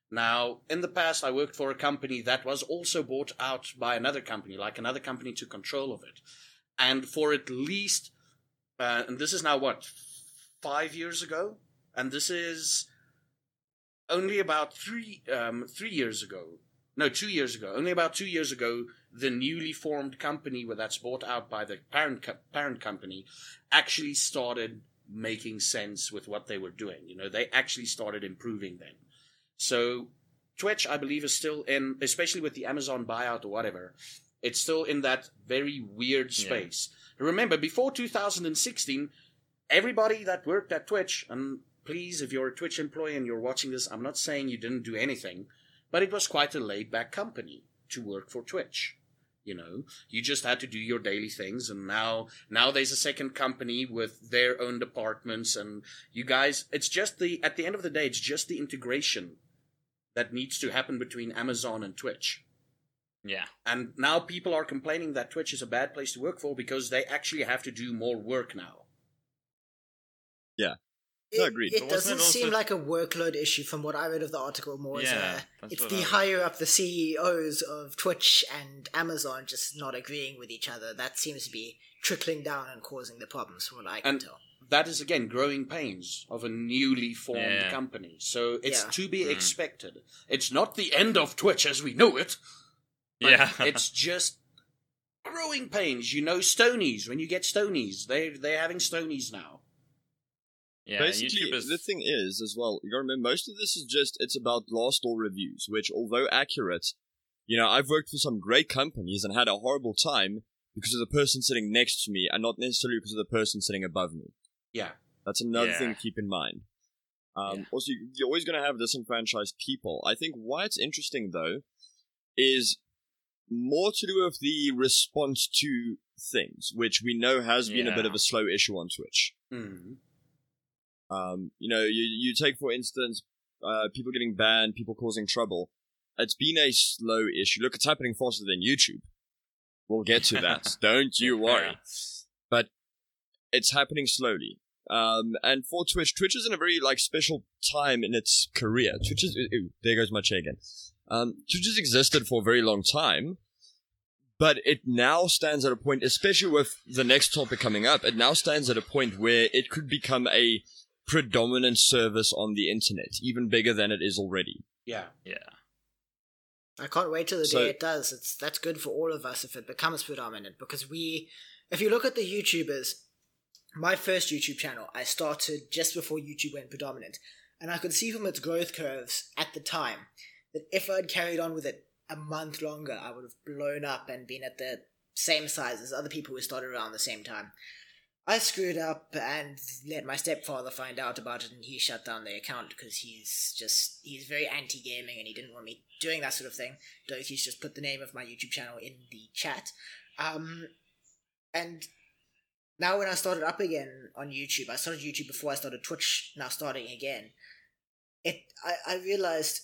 Now, in the past, I worked for a company that was also bought out by another company, like another company took control of it. And for at least, uh, and this is now what, five years ago? And this is only about three, um, three years ago. No, two years ago. Only about two years ago, the newly formed company that's bought out by the parent co- parent company actually started making sense with what they were doing. You know, they actually started improving them. So Twitch, I believe, is still in, especially with the Amazon buyout or whatever, it's still in that very weird space. Remember, before 2016, everybody that worked at Twitch, and please, if you're a Twitch employee and you're watching this, I'm not saying you didn't do anything, but it was quite a laid back company to work for Twitch. You know, you just had to do your daily things, and now now there's a second company with their own departments, and you guys, it's just the at the end of the day, it's just the integration that needs to happen between Amazon and Twitch.
Yeah.
And now people are complaining that Twitch is a bad place to work for because they actually have to do more work now.
No,
It,
agreed.
it doesn't
it
seem like a workload issue from what I read of the article. More as
Yeah,
a, it's the
I-
higher up the CEOs of Twitch and Amazon just not agreeing with each other. That seems to be trickling down and causing the problems, from what I can
And-
tell.
That is again growing pains of a newly formed
Yeah.
company. So it's
Yeah.
to be
Mm.
expected. It's not the end of Twitch as we know it. but
Yeah.
it's just growing pains. You know, Stonies. When you get Stonies, they they're having Stonies now.
Yeah.
Basically,
YouTube is
the thing is, as well, you gotta remember, most of this is just, it's about Glassdoor reviews, which, although accurate, you know, I've worked for some great companies and had a horrible time because of the person sitting next to me and not necessarily because of the person sitting above me.
Yeah.
That's another
Yeah.
thing to keep in mind. Um,
Yeah.
Also, you- you're always going to have disenfranchised people. I think why it's interesting, though, is more to do with the response to things, which we know has been a bit of a slow issue on Twitch.
Mm.
Um, you know, you, you take, for instance, uh, people getting banned, people causing trouble. It's been a slow issue. Look, it's happening faster than YouTube. We'll get to that. Don't you worry. But it's happening slowly. Um, and for Twitch, Twitch is in a very like special time in its career. Twitch is, ooh, there goes my chair again. Um, Twitch has existed for a very long time, but it now stands at a point, especially with the next topic coming up, it now stands at a point where it could become a predominant service on the internet, even bigger than it is already.
Yeah.
Yeah.
I can't wait till the
So-
day it does. It's that's good for all of us if it becomes predominant because we, if you look at the YouTubers, my first YouTube channel I started just before YouTube went predominant, and I could see from its growth curves at the time that if I'd carried on with it a month longer, I would have blown up and been at the same size as other people who started around the same time. I screwed up and let my stepfather find out about it, and he shut down the account because he's just he's very anti gaming and he didn't want me doing that sort of thing. Doki's just put the name of my YouTube channel in the chat, um, and now when I started up again on YouTube, I started YouTube before I started Twitch. Now starting again, it I, I realized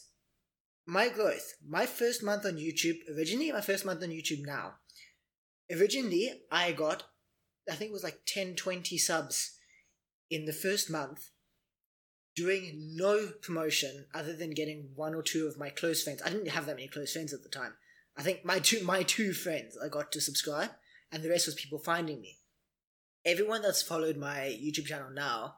my growth. My first month on YouTube originally, my first month on YouTube now. Originally, I got I think it was like 10, 20 subs in the first month, doing no promotion other than getting one or two of my close friends. I didn't have that many close friends at the time. I think my two my two friends I got to subscribe, and the rest was people finding me. Everyone that's followed my YouTube channel now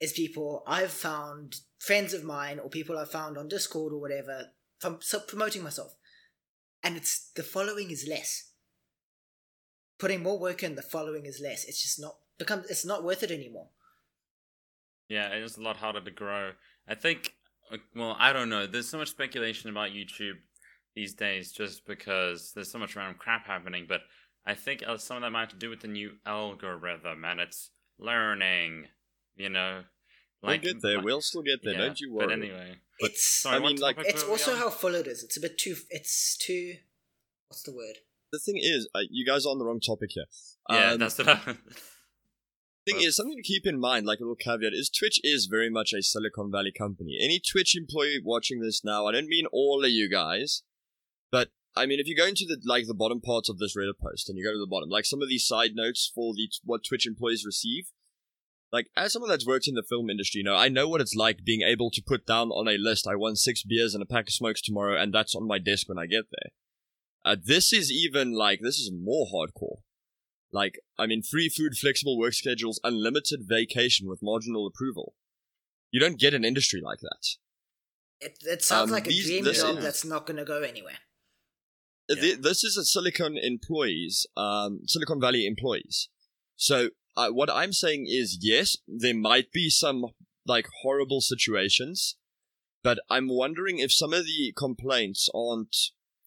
is people I've found, friends of mine, or people I've found on Discord or whatever, from so promoting myself. And it's the following is less putting more work in, the following is less. It's just not becomes it's not worth it anymore.
Yeah, it is a lot harder to grow. I think, uh, well, I don't know. There's so much speculation about YouTube these days just because there's so much random crap happening, but I think uh, some of that might have to do with the new algorithm and it's learning, you know?
we'll get there. We'll still get there.
yeah,
Don't you worry.
But anyway.
But-
it's
Sorry,
I mean, like-
it's also how full it is. It's a bit too. It's too. What's the word?
The thing is, uh, you guys are on the wrong topic here.
Yeah,
Um,
that's what I.
thing is, something to keep in mind, like a little caveat, is Twitch is very much a Silicon Valley company. Any Twitch employee watching this now, I don't mean all of you guys, but I mean if you go into the like the bottom parts of this Reddit post and you go to the bottom, like some of these side notes for the what Twitch employees receive. Like as someone that's worked in the film industry, you know, I know what it's like being able to put down on a list. I want six beers and a pack of smokes tomorrow, and that's on my desk when I get there. Uh, this is even like this is more hardcore. Like, I mean, free food, flexible work schedules, unlimited vacation with marginal approval. You don't get an industry like that.
It, it sounds
Um,
like a dream
this
job
is-
that's not going to go anywhere.
Uh, th- This is a Silicon employees, um, Silicon Valley employees. So uh, what I'm saying is, yes, there might be some like horrible situations, but I'm wondering if some of the complaints aren't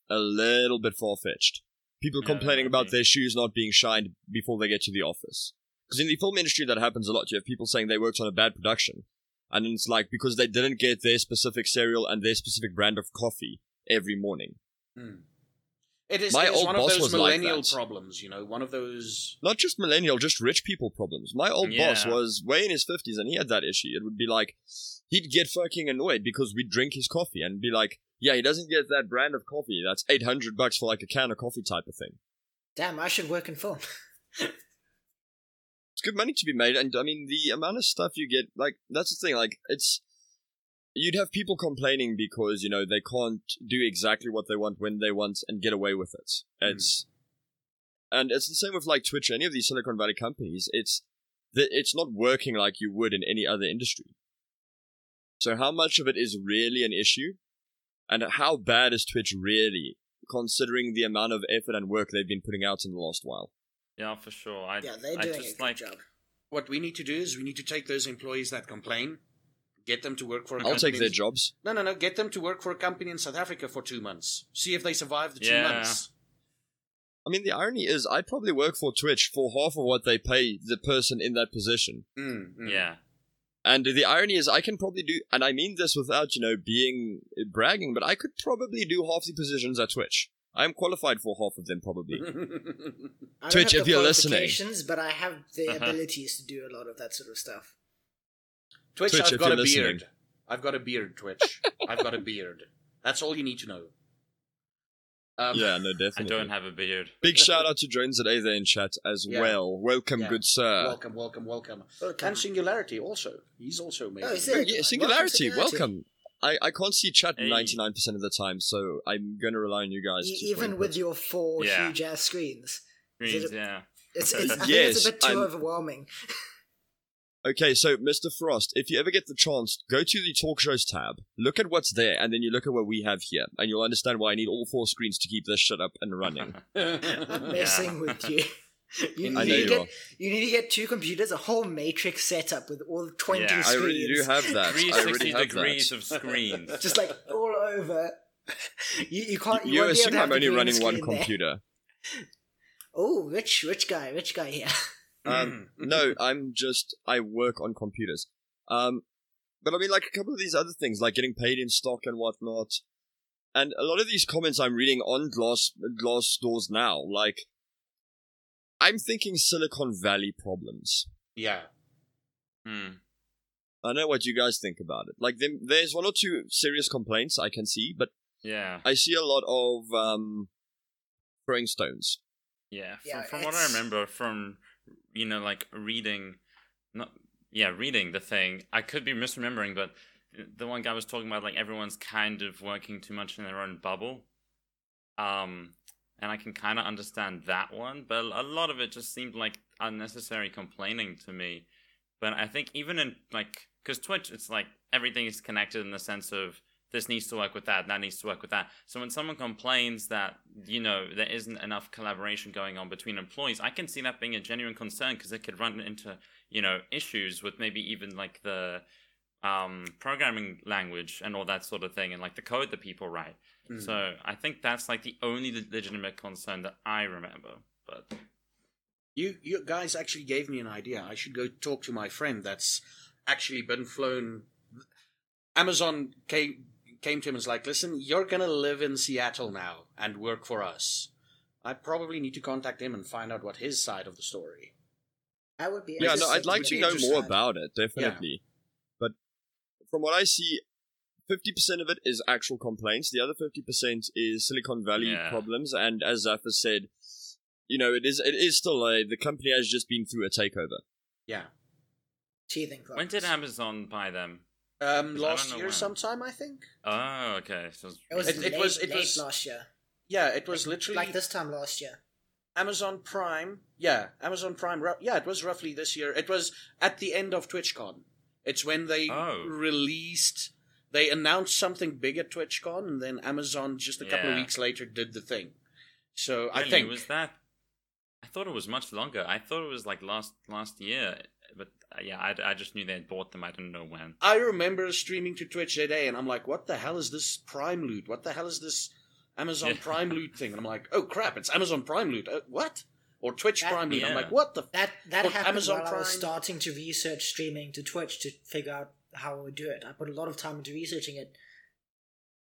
a little bit far fetched. People
Yeah,
complaining about their shoes not being shined before they get to the office. Because in the film industry, that happens a lot. You have people saying they worked on a bad production, and it's like because they didn't get their specific cereal and their specific brand of coffee every morning.
Hmm. It is,
My
it is
old
one
boss
of those
was like
millennial
that.
problems, you know, one of those.
not just millennial, just rich people problems. My old boss was way in his fifties, and he had that issue. It would be like he'd get fucking annoyed because we'd drink his coffee and be like, "Yeah, he doesn't get that brand of coffee. That's eight hundred bucks for like a can of coffee type of thing."
Damn, I should work in film.
It's good money to be made, and I mean the amount of stuff you get. Like that's the thing. Like it's you'd have people complaining because you know they can't do exactly what they want when they want and get away with it. Hmm. It's and it's the same with like Twitch. Any of these Silicon Valley companies, it's it's not working like you would in any other industry. So how much of it is really an issue, and how bad is Twitch really, considering the amount of effort and work they've been putting out in the last while?
Yeah, for sure. I,
Yeah, they're
I
doing a
just
good
like,
job.
What we need to do is we need to take those employees that complain, get them to work for. A
I'll
company
take their jobs.
No, no, no. Get them to work for a company in South Africa for two months. See if they survive the two
Yeah.
months.
I mean, the irony is, I'd probably work for Twitch for half of what they pay the person in that position.
Mm, mm.
Yeah.
And the irony is, I can probably do, and I mean this without, you know, being bragging, but I could probably do half the positions at Twitch. I'm qualified for half of them, probably.
I
Twitch,
don't have
if
the
you're listening.
qualifications, but I have the
Uh-huh.
abilities to do a lot of that sort of stuff.
Twitch,
Twitch,
I've got a
listening.
beard. I've got a beard, Twitch. I've got a beard. That's all you need to know. Um,
yeah, no, definitely.
I don't have a beard.
Big shout out to Jones at A there in chat as
Yeah.
well. Welcome,
Yeah.
good sir.
Welcome, welcome, welcome.
Welcome.
And Singularity also. He's also made.
Oh, is it?
yeah,
Welcome,
Singularity,
Singularity.
welcome. I, I can't see chat
Hey.
99% of the time, so I'm going to rely on you guys.
E- even with your four
Yeah.
huge ass screens. Is
Greens,
it a-
yeah.
It's, it's, I think
Yes,
it's a bit too
I'm-
overwhelming.
Okay, so Mr. Frost, if you ever get the chance, go to the talk shows tab, look at what's there, and then you look at what we have here, and you'll understand why I need all four screens to keep this shit up and running.
I'm messing with you. You
I
need,
know
to
you
get, you need to get two computers, a whole matrix setup with all 20
Yeah.
Screens.
I really do have that. I already
360
have
degrees
that.
of screens.
Just like all over. You, you can't. You,
You
won't be able
assume
to
I'm
the
only running one
screen there.
computer.
Oh, rich, rich guy, rich guy here.
Um, no, I'm just I work on computers. Um, but I mean, like a couple of these other things, like getting paid in stock and whatnot, and a lot of these comments I'm reading on Glass Glass Doors now, like I'm thinking Silicon Valley problems.
yeah.
Hmm.
I know what you guys think about it. Like, them, there's one or two serious complaints I can see, but
Yeah.
I see a lot of um, throwing stones.
Yeah, from,
Yeah,
from what I remember from you know like reading, not yeah reading the thing. I could be misremembering, but the one guy was talking about like everyone's kind of working too much in their own bubble. Um, and I can kind of understand that one, but a lot of it just seemed like unnecessary complaining to me. But I think even in like because Twitch, it's like everything is connected in the sense of this needs to work with that, that needs to work with that. So when someone complains that you know there isn't enough collaboration going on between employees, I can see that being a genuine concern because it could run into you know issues with maybe even like the um, programming language and all that sort of thing, and like the code that people write.
Mm.
So I think that's like the only legitimate concern that I remember. But
You you guys actually gave me an idea. I should go talk to my friend that's actually been flown. Amazon came came to him and was like, "Listen, you're gonna live in Seattle now and work for us. I probably need to contact him and find out what his side of the story.
That would be.
Yeah, no, I'd like to know more about it, definitely. But from what I see, 50% of it is actual complaints. The other 50% is Silicon Valley
Yeah.
problems. And as Zaffa said, you know, it is it is still a, the company has just been through a takeover.
Yeah.
teething
When did Amazon buy them?
Um, last year
when.
sometime, I think.
Oh, okay. So
It was
It- it
late,
was- it
late
was-
last year.
Yeah, it was literally
Like this time last year.
Amazon Prime. Yeah, Amazon Prime. Yeah, it was roughly this year. It was at the end of TwitchCon. It's when they
Oh.
released. They announced something big at TwitchCon, and then Amazon just a couple of weeks later did the thing. So I
Really,
think
was that. I thought it was much longer. I thought it was like last last year, but uh, yeah, I, I just knew they had bought them. I didn't know when.
I remember streaming to Twitch today, and I'm like, "What the hell is this Prime loot? What the hell is this Amazon
Yeah.
Prime loot thing?" And I'm like, "Oh crap, it's Amazon Prime loot. Uh, what?" Or Twitch
That-
Prime loot. I'm like, "What the?"
That that happened
Amazon
while I was starting to research streaming to Twitch to figure out how I would do it. I put a lot of time into researching it.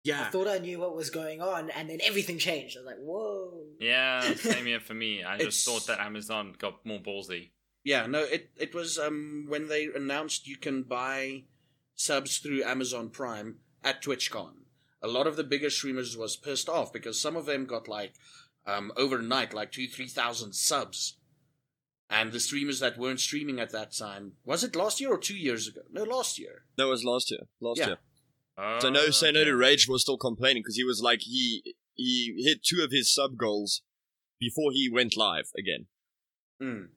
Yeah.
I thought I knew what was going on, and then everything changed. I was like, "Whoa!"
Yeah, same here for me. I just thought that Amazon got more ballsy.
Yeah. No, it it was um when they announced you can buy subs through Amazon Prime at TwitchCon. A lot of the bigger streamers was pissed off because some of them got like um overnight like two three thousand subs. And the streamers that weren't streaming at that time, was it last year or two years ago? No, last year.
That was last year. Last
Yeah.
year.
Oh,
So no, say no
okay.
to Rage was still complaining because he was like he he hit two of his sub goals before he went live again.
Mm.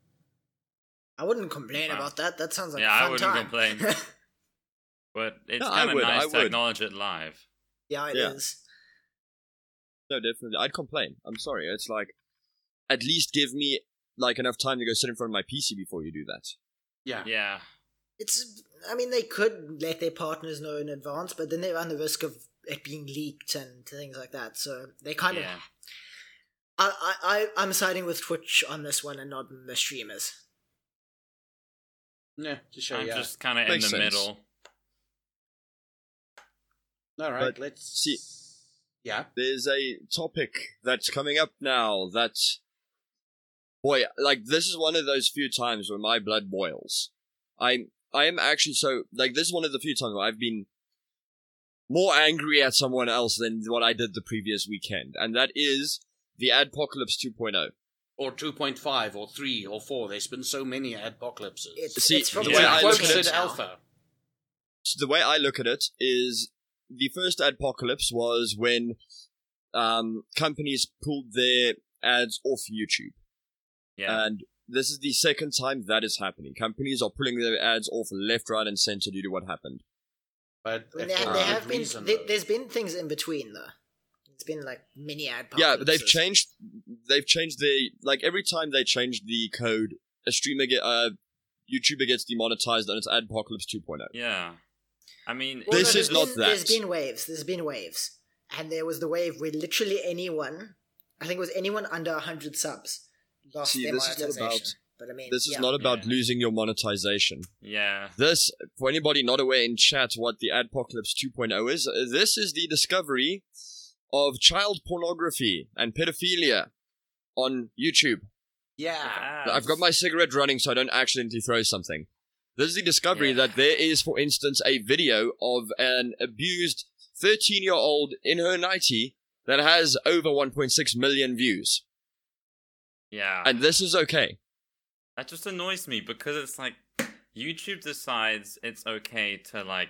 I wouldn't complain
Wow.
about that. That sounds like
Yeah,
a
I
fun
wouldn't
time.
complain. But it's
No,
kind of
would, I
nice to
would.
acknowledge it live.
yeah, it
Yeah.
is.
No, definitely. I'd complain. I'm sorry. It's like at least give me like enough time to go sit in front of my PC before you do that.
Yeah.
Yeah.
It's. I mean, they could let their partners know in advance, but then they run the risk of it being leaked and things like that. So they kind
yeah.
of. I, I, I, I'm siding with Twitch on this one and not the streamers.
Yeah, to show
I'm
you.
just kind of in the
sense.
middle.
All right,
But
let's
see-
Yeah.
There's a topic that's coming up now that boy, like this is one of those few times where my blood boils. I I am actually so like this is one of the few times where I've been more angry at someone else than what I did the previous weekend, and that is the Adpocalypse 2.0.
Or 2.5 or 3 or 4. There's been so many adpocalypses.
It's,
See,
it's from
the
way
to
I look at it-
Alpha.
So the way I look at it is the first adpocalypse was when um, companies pulled their ads off YouTube.
Yeah.
And this is the second time that is happening. Companies are pulling their ads off left, right, and center due to what happened.
But
Well,
for
there, there have been
reason,
there,
though.
there's been things in between though. It's been like mini ad.
Yeah, but they've changed. They've changed the like every time they change the code, a streamer get uh, YouTuber gets demonetized, and it's Adpocalypse 2.0.
yeah. I mean,
Well,
This
no,
is
there's
not that.
There's been waves. There's been waves, and there was the wave where literally anyone, I think it was anyone under hundred subs, lost
See,
their
this is not
monetization.
about-
but I mean,
This is
yeah.
not about
Yeah.
losing your monetization.
yeah.
This, for anybody not aware in chat what the Adpocalypse 2.0 is, uh, this is the discovery of child pornography and pedophilia on YouTube.
Yeah.
I've got my cigarette running so I don't accidentally throw something. This is the discovery
Yeah.
that there is, for instance, a video of an abused 13 year old in her nightie that has over 1.6 million views.
Yeah.
And this is okay.
That just annoys me because it's like YouTube decides it's okay to like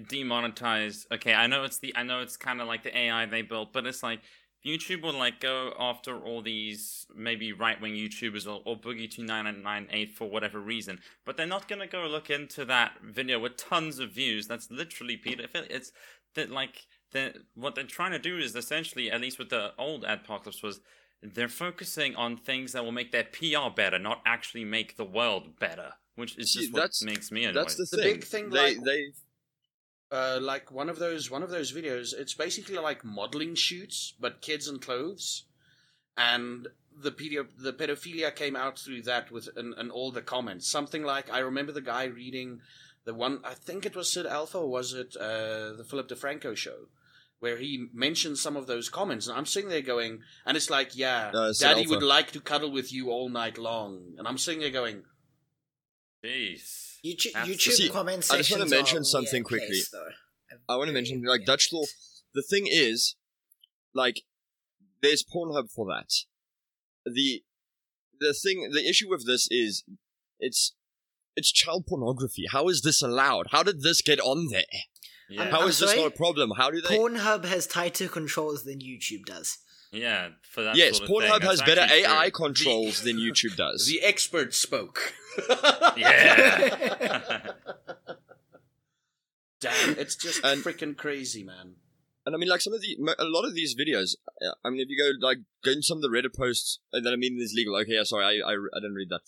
demonetize. Okay, I know it's the I know it's kind of like the AI they built, but it's like YouTube will like go after all these maybe right wing YouTubers or, or Boogie two nine nine eight for whatever reason, but they're not gonna go look into that video with tons of views. That's literally pedophilia. It's that like the what they're trying to do is essentially, at least with the old Adpocalypse, was they're focusing on things that will make their PR better, not actually make the world better. Which is
See,
just what makes me annoyed.
That's the
The
thing.
big thing,
they,
like-
they,
uh, like one of those one of those videos. It's basically like modeling shoots, but kids in clothes, and the pedo- the pedophilia came out through that with and, and all the comments. Something like I remember the guy reading the one. I think it was Sid Alpha, or was it uh, the Philip DeFranco show, where he mentions some of those comments, and I'm sitting there going, and it's like, yeah,
Uh, Sid
Daddy
Alpha.
would like to cuddle with you all night long, and I'm sitting there going,
Jeez.
YouTube,
That's-
YouTube
See,
comment
I just wanna mention something
weird
quickly.
place, though. A
I want to mention like
weird
Dutch law. The thing is, like, there's Pornhub for that. The the thing, the issue with this is, it's it's child pornography. How is this allowed? How did this get on there?
Yeah.
How
I'm
is this not a problem? How do they?
Pornhub has tighter controls than YouTube does.
Yeah. For that
yes,
sort of thing,
Pornhub
that's
has better AI
true.
controls than YouTube does.
the expert spoke.
Yeah.
Damn, it's just
And-
freaking crazy, man.
And I mean, like some of the, a lot of these videos. uh, I mean, if you go like go into some of the Reddit posts uh, that I mean is legal. Okay, yeah, sorry, I, I I didn't read that.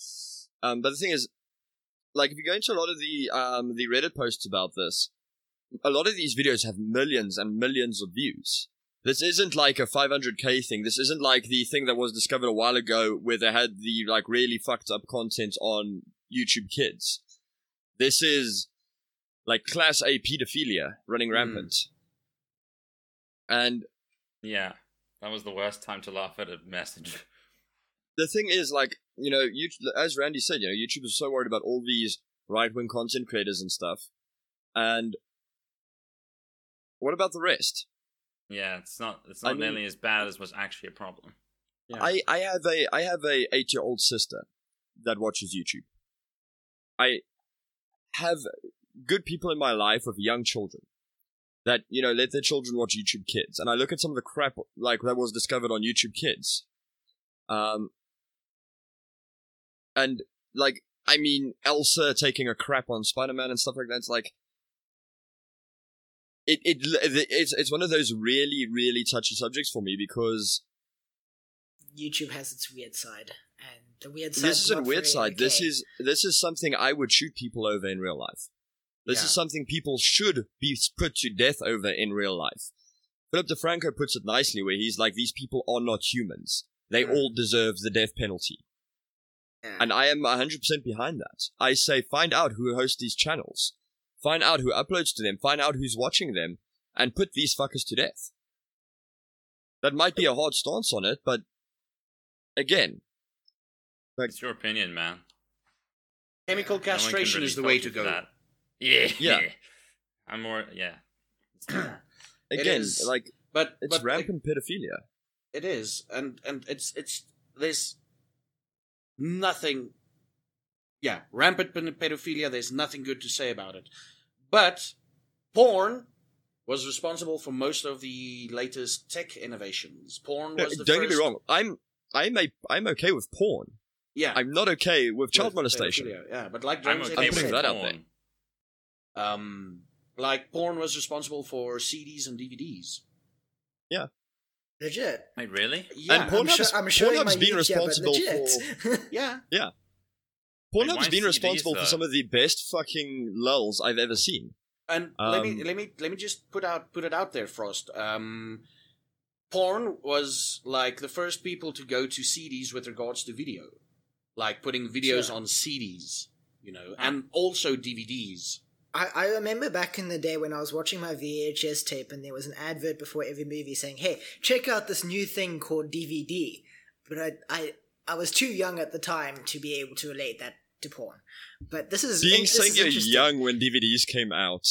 Um, but the thing is, like, if you go into a lot of the um the Reddit posts about this, a lot of these videos have millions and millions of views. This isn't like a 500k thing. This isn't like the thing that was discovered a while ago where they had the like really fucked up content on YouTube Kids. This is like class A pedophilia running hmm. rampant. And
yeah. That was the worst time to laugh at a message.
the thing is, like, you know, you, as Randy said, you know, YouTube is so worried about all these right wing content creators and stuff. And what about the rest?
Yeah, it's not. It's
I
not
mean-
nearly as bad as was actually a problem.
Yeah.
I, I have a I have a eight year old sister that watches YouTube. I have good people in my life with young children that you know let their children watch YouTube Kids, and I look at some of the crap like that was discovered on YouTube Kids, um, and like I mean Elsa taking a crap on Spider Man and stuff like that. It's like it it it's it's one of those really really touchy subjects for me because
YouTube has its weird side, and the weird side.
this isn't weird side. This is this is something I would shoot people over in real life. This
Yeah.
is something people should be put to death over in real life. Philip DeFranco puts it nicely, where he's like, "These people are not humans. They
Mm.
all deserve the death penalty." And I am 100% behind that. I say, find out who hosts these channels, find out who uploads to them, find out who's watching them, and put these fuckers to death. That might be a hard stance on it, but again,
It's your opinion, man.
Chemical
No
castration
really
is the way to go.
that. Yeah.
Yeah.
I'm more. Yeah.
Again,
is-
like
But
it's
but
rampant pedophilia.
It is, and and it's it's there's nothing. Yeah, rampant pedophilia. There's nothing good to say about it, but porn was responsible for most of the latest tech innovations. Porn
No,
was the
don't
first,
get me wrong. I'm I'm a I'm okay with porn.
Yeah,
I'm not okay with child
with
molestation.
pedophilia, Yeah, but like
I'm
James
okay
I'm putting
with
that out
porn.
um, like porn was responsible for CDs and DVDs. Yeah.
Legit.
Wait, really?
Yeah,
And Pornhub's-
I'm, sure, I'm showing
Pornhub's
my
been
youth here, but
responsible
legit.
yeah,
Wait,
Pornhub's
why
been
CDs
responsible
though?
for some of the best fucking lulls I've ever seen.
And let me
Um,
let me let me just put out put it out there, Frost. Um, porn was like the first people to go to CDs with regards to video, like putting videos
Sure.
on CDs, you know,
Ah.
and also DVDs.
I, I remember back in the day when I was watching my VHS tape and there was an advert before every movie saying, "Hey, check out this new thing called DVD." But I I I was too young at the time to be able to relate that to porn. But this is
Being
this
saying
is
young when DVDs came out.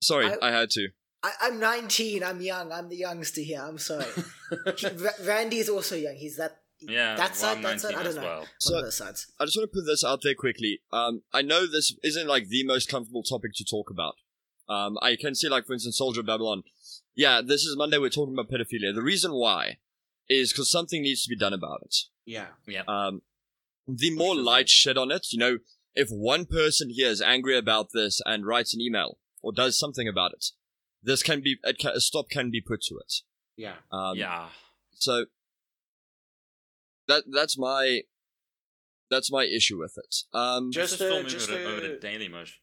Sorry,
I-
I, had to.
I, I'm 19. I'm young. I'm the youngster here. I'm sorry. He- Randy is also young. He's that.
Yeah.
That side.
I'm
That side. I don't know.
well.
One
So-
of those sides.
I just want to put this out there quickly. Um, I know this isn't like the most comfortable topic to talk about. Um, I can see, like, for instance, Soldier of Babylon. Yeah, this is Monday. We're talking about pedophilia. The reason why is because something needs to be done about it.
Yeah, yeah,
Um, the more light shed on it, you know, if one person here is angry about this and writes an email or does something about it, this can be a, ca- a stop can be put to it.
yeah.
Um,
yeah.
So that that's my that's my issue with it. Um,
Just
Just film
uh, just
over, over the Daily Motion.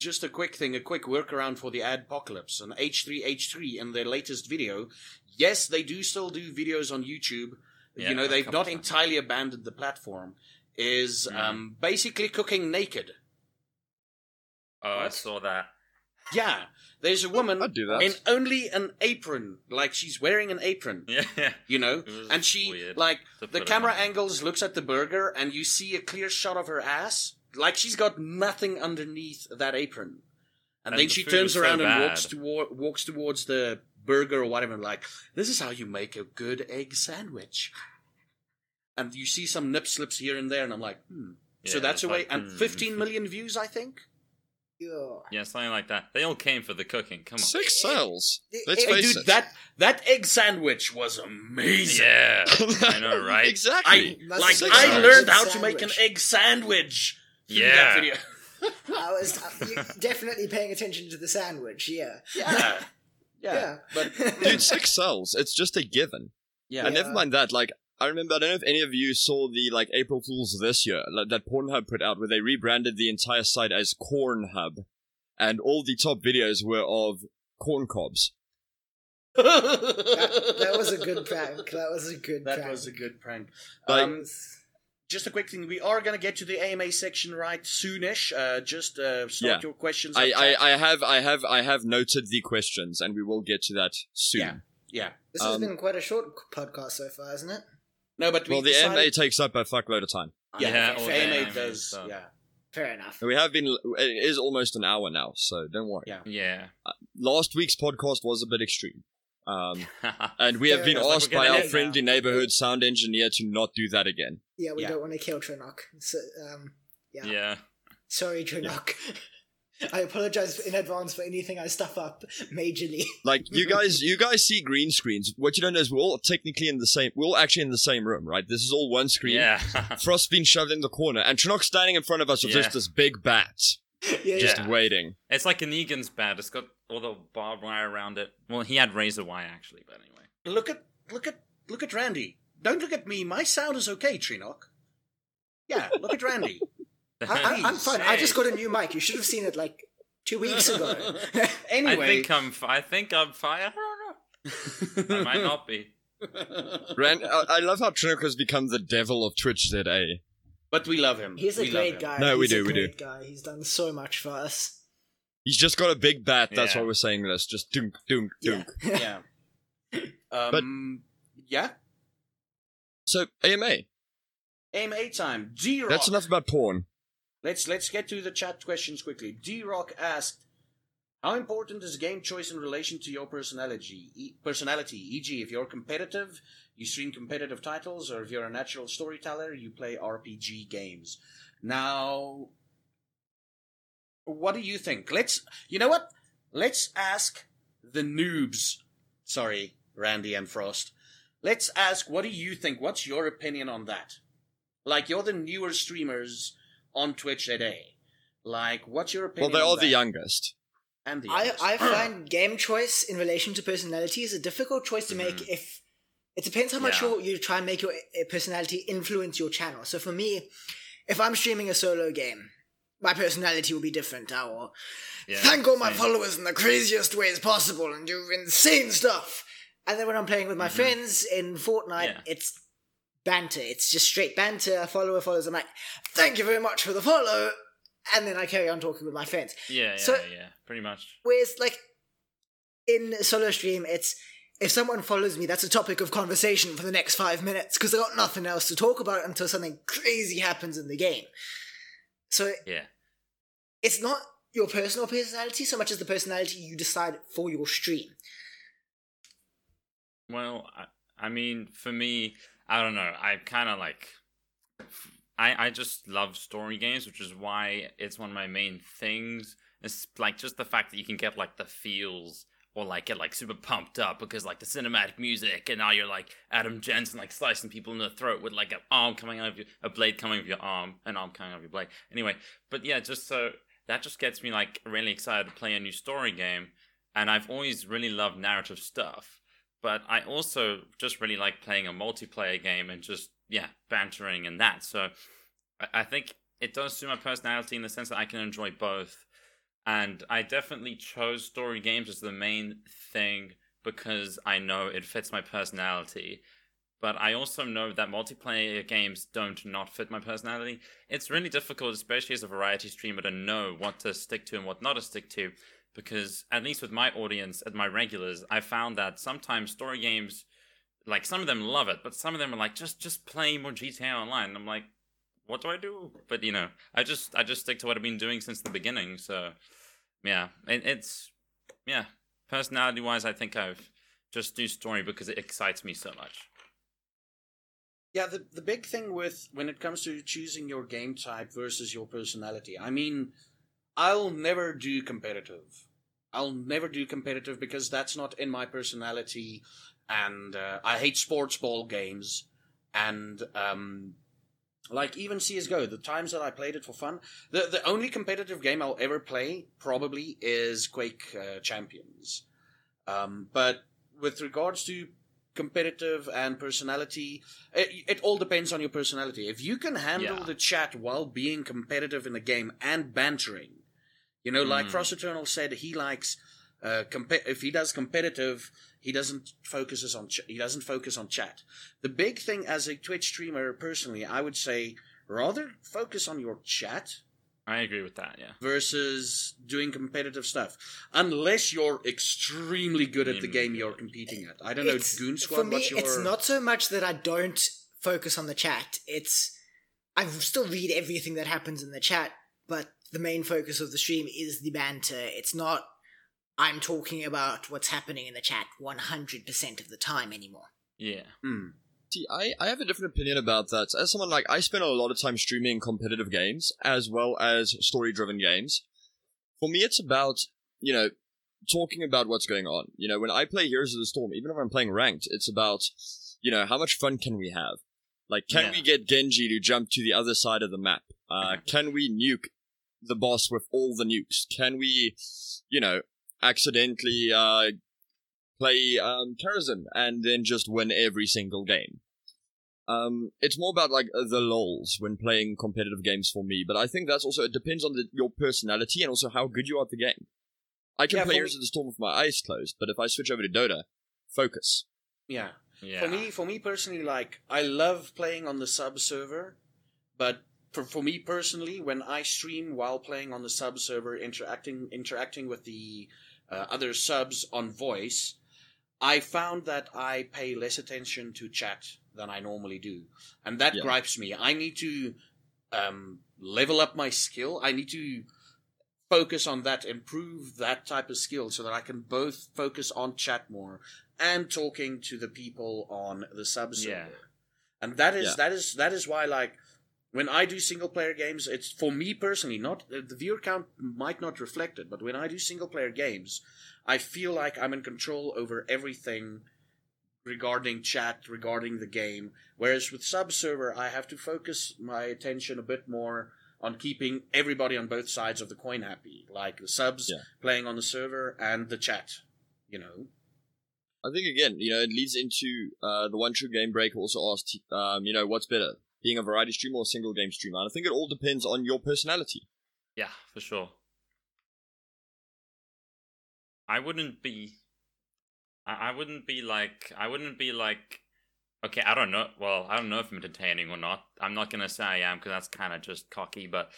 just a quick thing, a quick workaround for the adpocalypse. And H3H3 in their latest video, yes, they do still do videos on YouTube.
Yeah,
you know, they've not
times.
entirely abandoned the platform. Is
Mhm.
um, basically cooking naked.
Oh, I saw that.
Yeah, there's a woman
I'd do that.
in only an apron, like she's wearing an apron.
Yeah, yeah.
You know, and she
weird
like the camera angles looks at the burger, and you see a clear shot of her ass, like she's got nothing underneath that apron. And,
And
then
the
she turns
was so
around and walks toward walks towards the burger or whatever. Like this is how you make a good egg sandwich. And you see some nip slips here and there, and I'm like, hmm. so that's a way.
like,
and
hmm.
15 million views, I think.
Yeah.
Yeah, something like that. They all came for the cooking. Come on.
Six sales. Let's
Hey,
face
dude,
it.
that that egg sandwich was amazing.
Yeah, I know, right?
exactly.
I like
Six
I
hours.
learned how to make an egg sandwich. through
Yeah.
that video.
I was uh, definitely paying attention to the sandwich. Yeah.
Yeah, yeah,
Yeah.
but
Dude, six cells. It's just a given.
yeah,
And never mind that. Like, I remember. I don't know if any of you saw the like April Fools this year like, that Pornhub put out, where they rebranded the entire site as Cornhub, and all the top videos were of corn cobs.
That, that was a good prank. That was a good prank.
That
prank.
was a good prank.
Like-
um, just a quick thing. We are going to get to the AMA section right soonish. Uh, just uh, start
Yeah.
your questions.
I, I. I have, I have, I have noted the questions, and we will get to that soon.
Yeah. yeah.
This has
um,
been quite a short podcast so far, hasn't it?
No, but we
Well, the
decided,
AMA takes up a fuckload of time.
Yeah,
Yeah,
if AMA
AMA
does.
stuff.
Yeah.
Fair enough.
We have been. It is almost an hour now, so don't worry.
Yeah.
Yeah.
Last week's podcast was a bit extreme. Um, and we have been
enough.
Like
asked by our friendly
now.
neighborhood sound engineer to not do that again.
Yeah, we
Yeah.
don't want to kill Trinok. So, um, yeah.
yeah.
Sorry, Trinok. I apologize in advance for anything I stuff up majorly.
Like you guys, you guys see green screens. What you don't know is we're all technically in the same. We're all actually in the same room, right? This is all one screen.
Yeah.
Frost's been shoved in the corner, and Trinok's standing in front of us with
Yeah.
just this big bat,
yeah,
just
Yeah.
waiting.
it's like a Negan's bat. It's got all the barbed wire around it. Well, he had razor wire actually, but anyway.
Look at look at look at Randy. Don't look at me. My sound is okay, Trinok. Yeah, look at Randy.
I, I, I'm fine. I just got a new mic. You should have seen it like two weeks ago.
anyway,
I think I'm. fi- I think I'm fire. I don't know. I might not be.
Rand, I, I love how Trinok has become the devil of Twitch ZA.
but we love him.
He's a
We
great guy.
No, we
He's a
do, we do.
guy. He's done so much for us.
He's just got a big bat. That's
Yeah.
why we're saying this. Just dunk, dunk,
Yeah.
dunk.
Yeah. Um, yeah.
So AMA.
AMA time. D Rock.
That's enough about porn.
Let's let's get to the chat questions quickly. D Rock asked, "How important is game choice in relation to your personality? E- personality, e.g., if you're competitive, you stream competitive titles, or if you're a natural storyteller, you play RPG games." Now, what do you think? Let's. You know what? Let's ask the noobs. Sorry, Randy and Frost. Let's ask, what do you think? What's your opinion on that? Like, you're the newer streamers on Twitch today. Like, what's your opinion?
Well, they
on
are the youngest.
And the
I,
youngest.
I find game choice in relation to personality is a difficult choice to make
Mm-hmm.
if it depends how much
Yeah.
you you try and make your uh, personality influence your channel. So for me, if I'm streaming a solo game, my personality will be different. I will
Yeah,
thank all my
same.
followers in the craziest ways possible and do insane stuff. And then when I'm playing with my mm-hmm. friends in Fortnite,
Yeah.
it's banter. It's just straight banter. A follower follows. I'm like, thank you very much for the follow. And then I carry on talking with my friends.
Yeah, yeah,
So-
yeah. Pretty much.
Whereas, like, in solo stream, it's if someone follows me, that's a topic of conversation for the next five minutes because I got nothing else to talk about until something crazy happens in the game. So
Yeah.
it's not your personal personality so much as the personality you decide for your stream.
Well, I, I mean, for me, I don't know. I kind of like. I, I just love story games, which is why it's one of my main things. It's like just the fact that you can get like the feels or like get like super pumped up because like the cinematic music and now you're like Adam Jensen like slicing people in the throat with like an arm coming out of your a blade coming out of your arm, an arm coming out of your blade. Anyway, but yeah, just so that just gets me like really excited to play a new story game. And I've always really loved narrative stuff but I also just really like playing a multiplayer game and just yeah bantering and that. So I, I think it does suit my personality in the sense that I can enjoy both. And I definitely chose story games as the main thing because I know it fits my personality. But I also know that multiplayer games don't not fit my personality. It's really difficult, especially as a variety streamer, to know what to stick to and what not to stick to because at least with my audience and my regulars, I found that sometimes story games, like some of them love it, but some of them are like just just play more GTA Online. And I'm like, what do I do? But you know, I just I just stick to what I've been doing since the beginning. So yeah, it, it's yeah. Personality wise, I think I've just do story because it excites me so much.
Yeah, the the big thing with when it comes to choosing your game type versus your personality. I mean, I'll never do competitive. I'll never do competitive because that's not in my personality, and uh, I hate sports ball games, and um, like even CS:GO. The times that I played it for fun, the the only competitive game I'll ever play probably is Quake uh, Champions. Um, but with regards to competitive and personality, it, it, all depends on your personality. If you can handle
Yeah.
the chat while being competitive in the game and bantering, you know, like
Mm.
Frost Eternal said, he likes. Uh, compe- if he does competitive, he doesn't focuses on ch- he doesn't focus on chat. The big thing as a Twitch streamer, personally, I would say rather focus on your chat
I agree with that. Yeah.
versus doing competitive stuff. Unless you're extremely good at the game you're competing at. I don't know,
It's-
Goon Squad,
for me,
what's your...
it's not so much that I don't focus on the chat. It's I still read everything that happens in the chat, but the main focus of the stream is the banter. It's not I'm talking about what's happening in the chat 100% of the time anymore.
Yeah.
Hmm.
See, I, I have a different opinion about that. As someone like I spend a lot of time streaming competitive games as well as story driven games. For me, it's about you know talking about what's going on. You know, when I play Heroes of the Storm, even if I'm playing ranked, it's about you know how much fun can we have? Like, can
Yeah.
we get Genji to jump to the other side of the map? Uh, can we nuke the boss with all the nukes? Can we, you know, accidentally uh, play um, Karazhan and then just win every single game. Um, it's more about like the lols when playing competitive games for me, but I think that's also it depends on the, your personality and also how good you are at the game. I can
Yeah,
play
for
Heroes of the Storm with my eyes closed, but if I switch over to Dota, focus.
Yeah.
Yeah.
For me, for me personally, like, I love playing on the sub server, but for, for me personally, when I stream while playing on the sub server, interacting, interacting with the uh, other subs on voice, I found that I pay less attention to chat than I normally do, and that
Yeah.
gripes me. I need to um, level up my skill. I need to focus on that, improve that type of skill, so that I can both focus on chat more and talking to the people on the sub server.
Yeah.
And that is
Yeah.
that is that is why like when I do single player games, it's for me personally. Not the viewer count might not reflect it, but when I do single player games, I feel like I'm in control over everything regarding chat, regarding the game. Whereas with sub server, I have to focus my attention a bit more on keeping everybody on both sides of the coin happy, like the subs
Yeah.
playing on the server and the chat. You know.
I think again, you know, it leads into uh, the one true game break also asked, um, you know, what's better, being a variety streamer or a single game streamer? And I think it all depends on your personality.
Yeah, for sure. I wouldn't be. I, I wouldn't be like. I wouldn't be like. Okay, I don't know. Well, I don't know if I'm entertaining or not. I'm not gonna say I am because that's kind of just cocky. But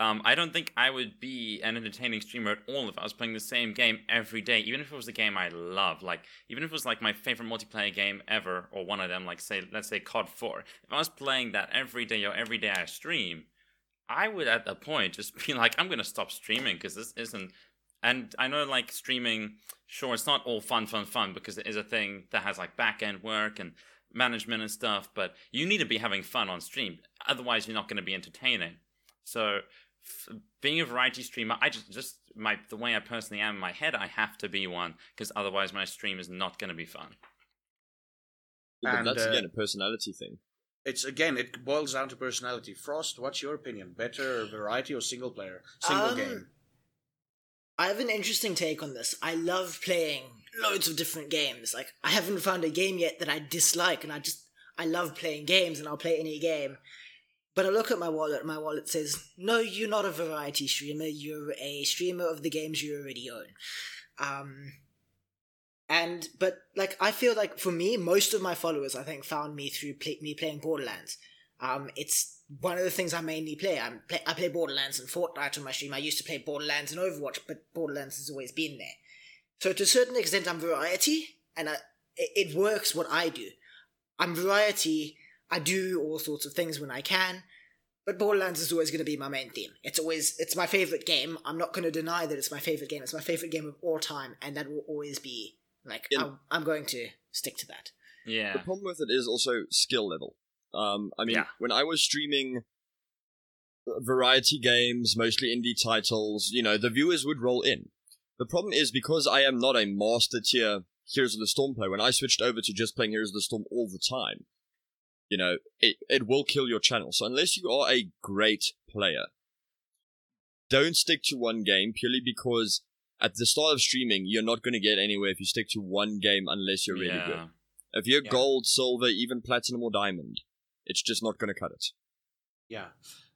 um, I don't think I would be an entertaining streamer at all if I was playing the same game every day, even if it was a game I love. Like, even if it was like my favorite multiplayer game ever, or one of them. Like, say, let's say COD 4. If I was playing that every day or every day I stream, I would at that point just be like, I'm gonna stop streaming because this isn't. And I know like streaming, sure, it's not all fun, fun, fun because it is a thing that has like back end work and management and stuff. But you need to be having fun on stream, otherwise you're not to be entertaining. So being a variety streamer, I just just my the way I personally am in my head, I have to be one because otherwise my stream is not going to be fun.
Yeah,
And,
that's
uh,
again a personality thing.
It's again, it boils down to personality. Frost, what's your opinion? Better variety or single player? Single
Um,
game.
I have an interesting take on this. I love playing loads of different games. Like I haven't found a game yet that I dislike, and I just I love playing games, and I'll play any game. But I look at my wallet, my wallet says, "No, you're not a variety streamer. You're a streamer of the games you already own." Um, and but like I feel like for me, most of my followers, I think, found me through play, me playing Borderlands. Um, it's one of the things I mainly play. I play I play Borderlands and Fortnite on my stream. I used to play Borderlands and Overwatch, but Borderlands has always been there. So to a certain extent, I'm variety, and I, it, it works what I do. I'm variety. I do all sorts of things when I can, but Borderlands is always going to be my main theme. It's always it's my favorite game. I'm not going to deny that it's my favorite game. It's my favorite game of all time, and that will always be like
Yeah.
I'm, I'm going to stick to that.
Yeah.
The problem with it is also skill level. Um, I mean,
Yeah.
when I was streaming uh, variety games, mostly indie titles, you know, the viewers would roll in. The problem is because I am not a master tier Heroes of the Storm player, when I switched over to just playing Heroes of the Storm all the time, you know, it, it will kill your channel. So unless you are a great player, don't stick to one game purely because at the start of streaming, you're not going to get anywhere if you stick to one game unless you're really
yeah.
good. If you're
Yeah.
gold, silver, even platinum or diamond, it's just not going to cut it.
Yeah.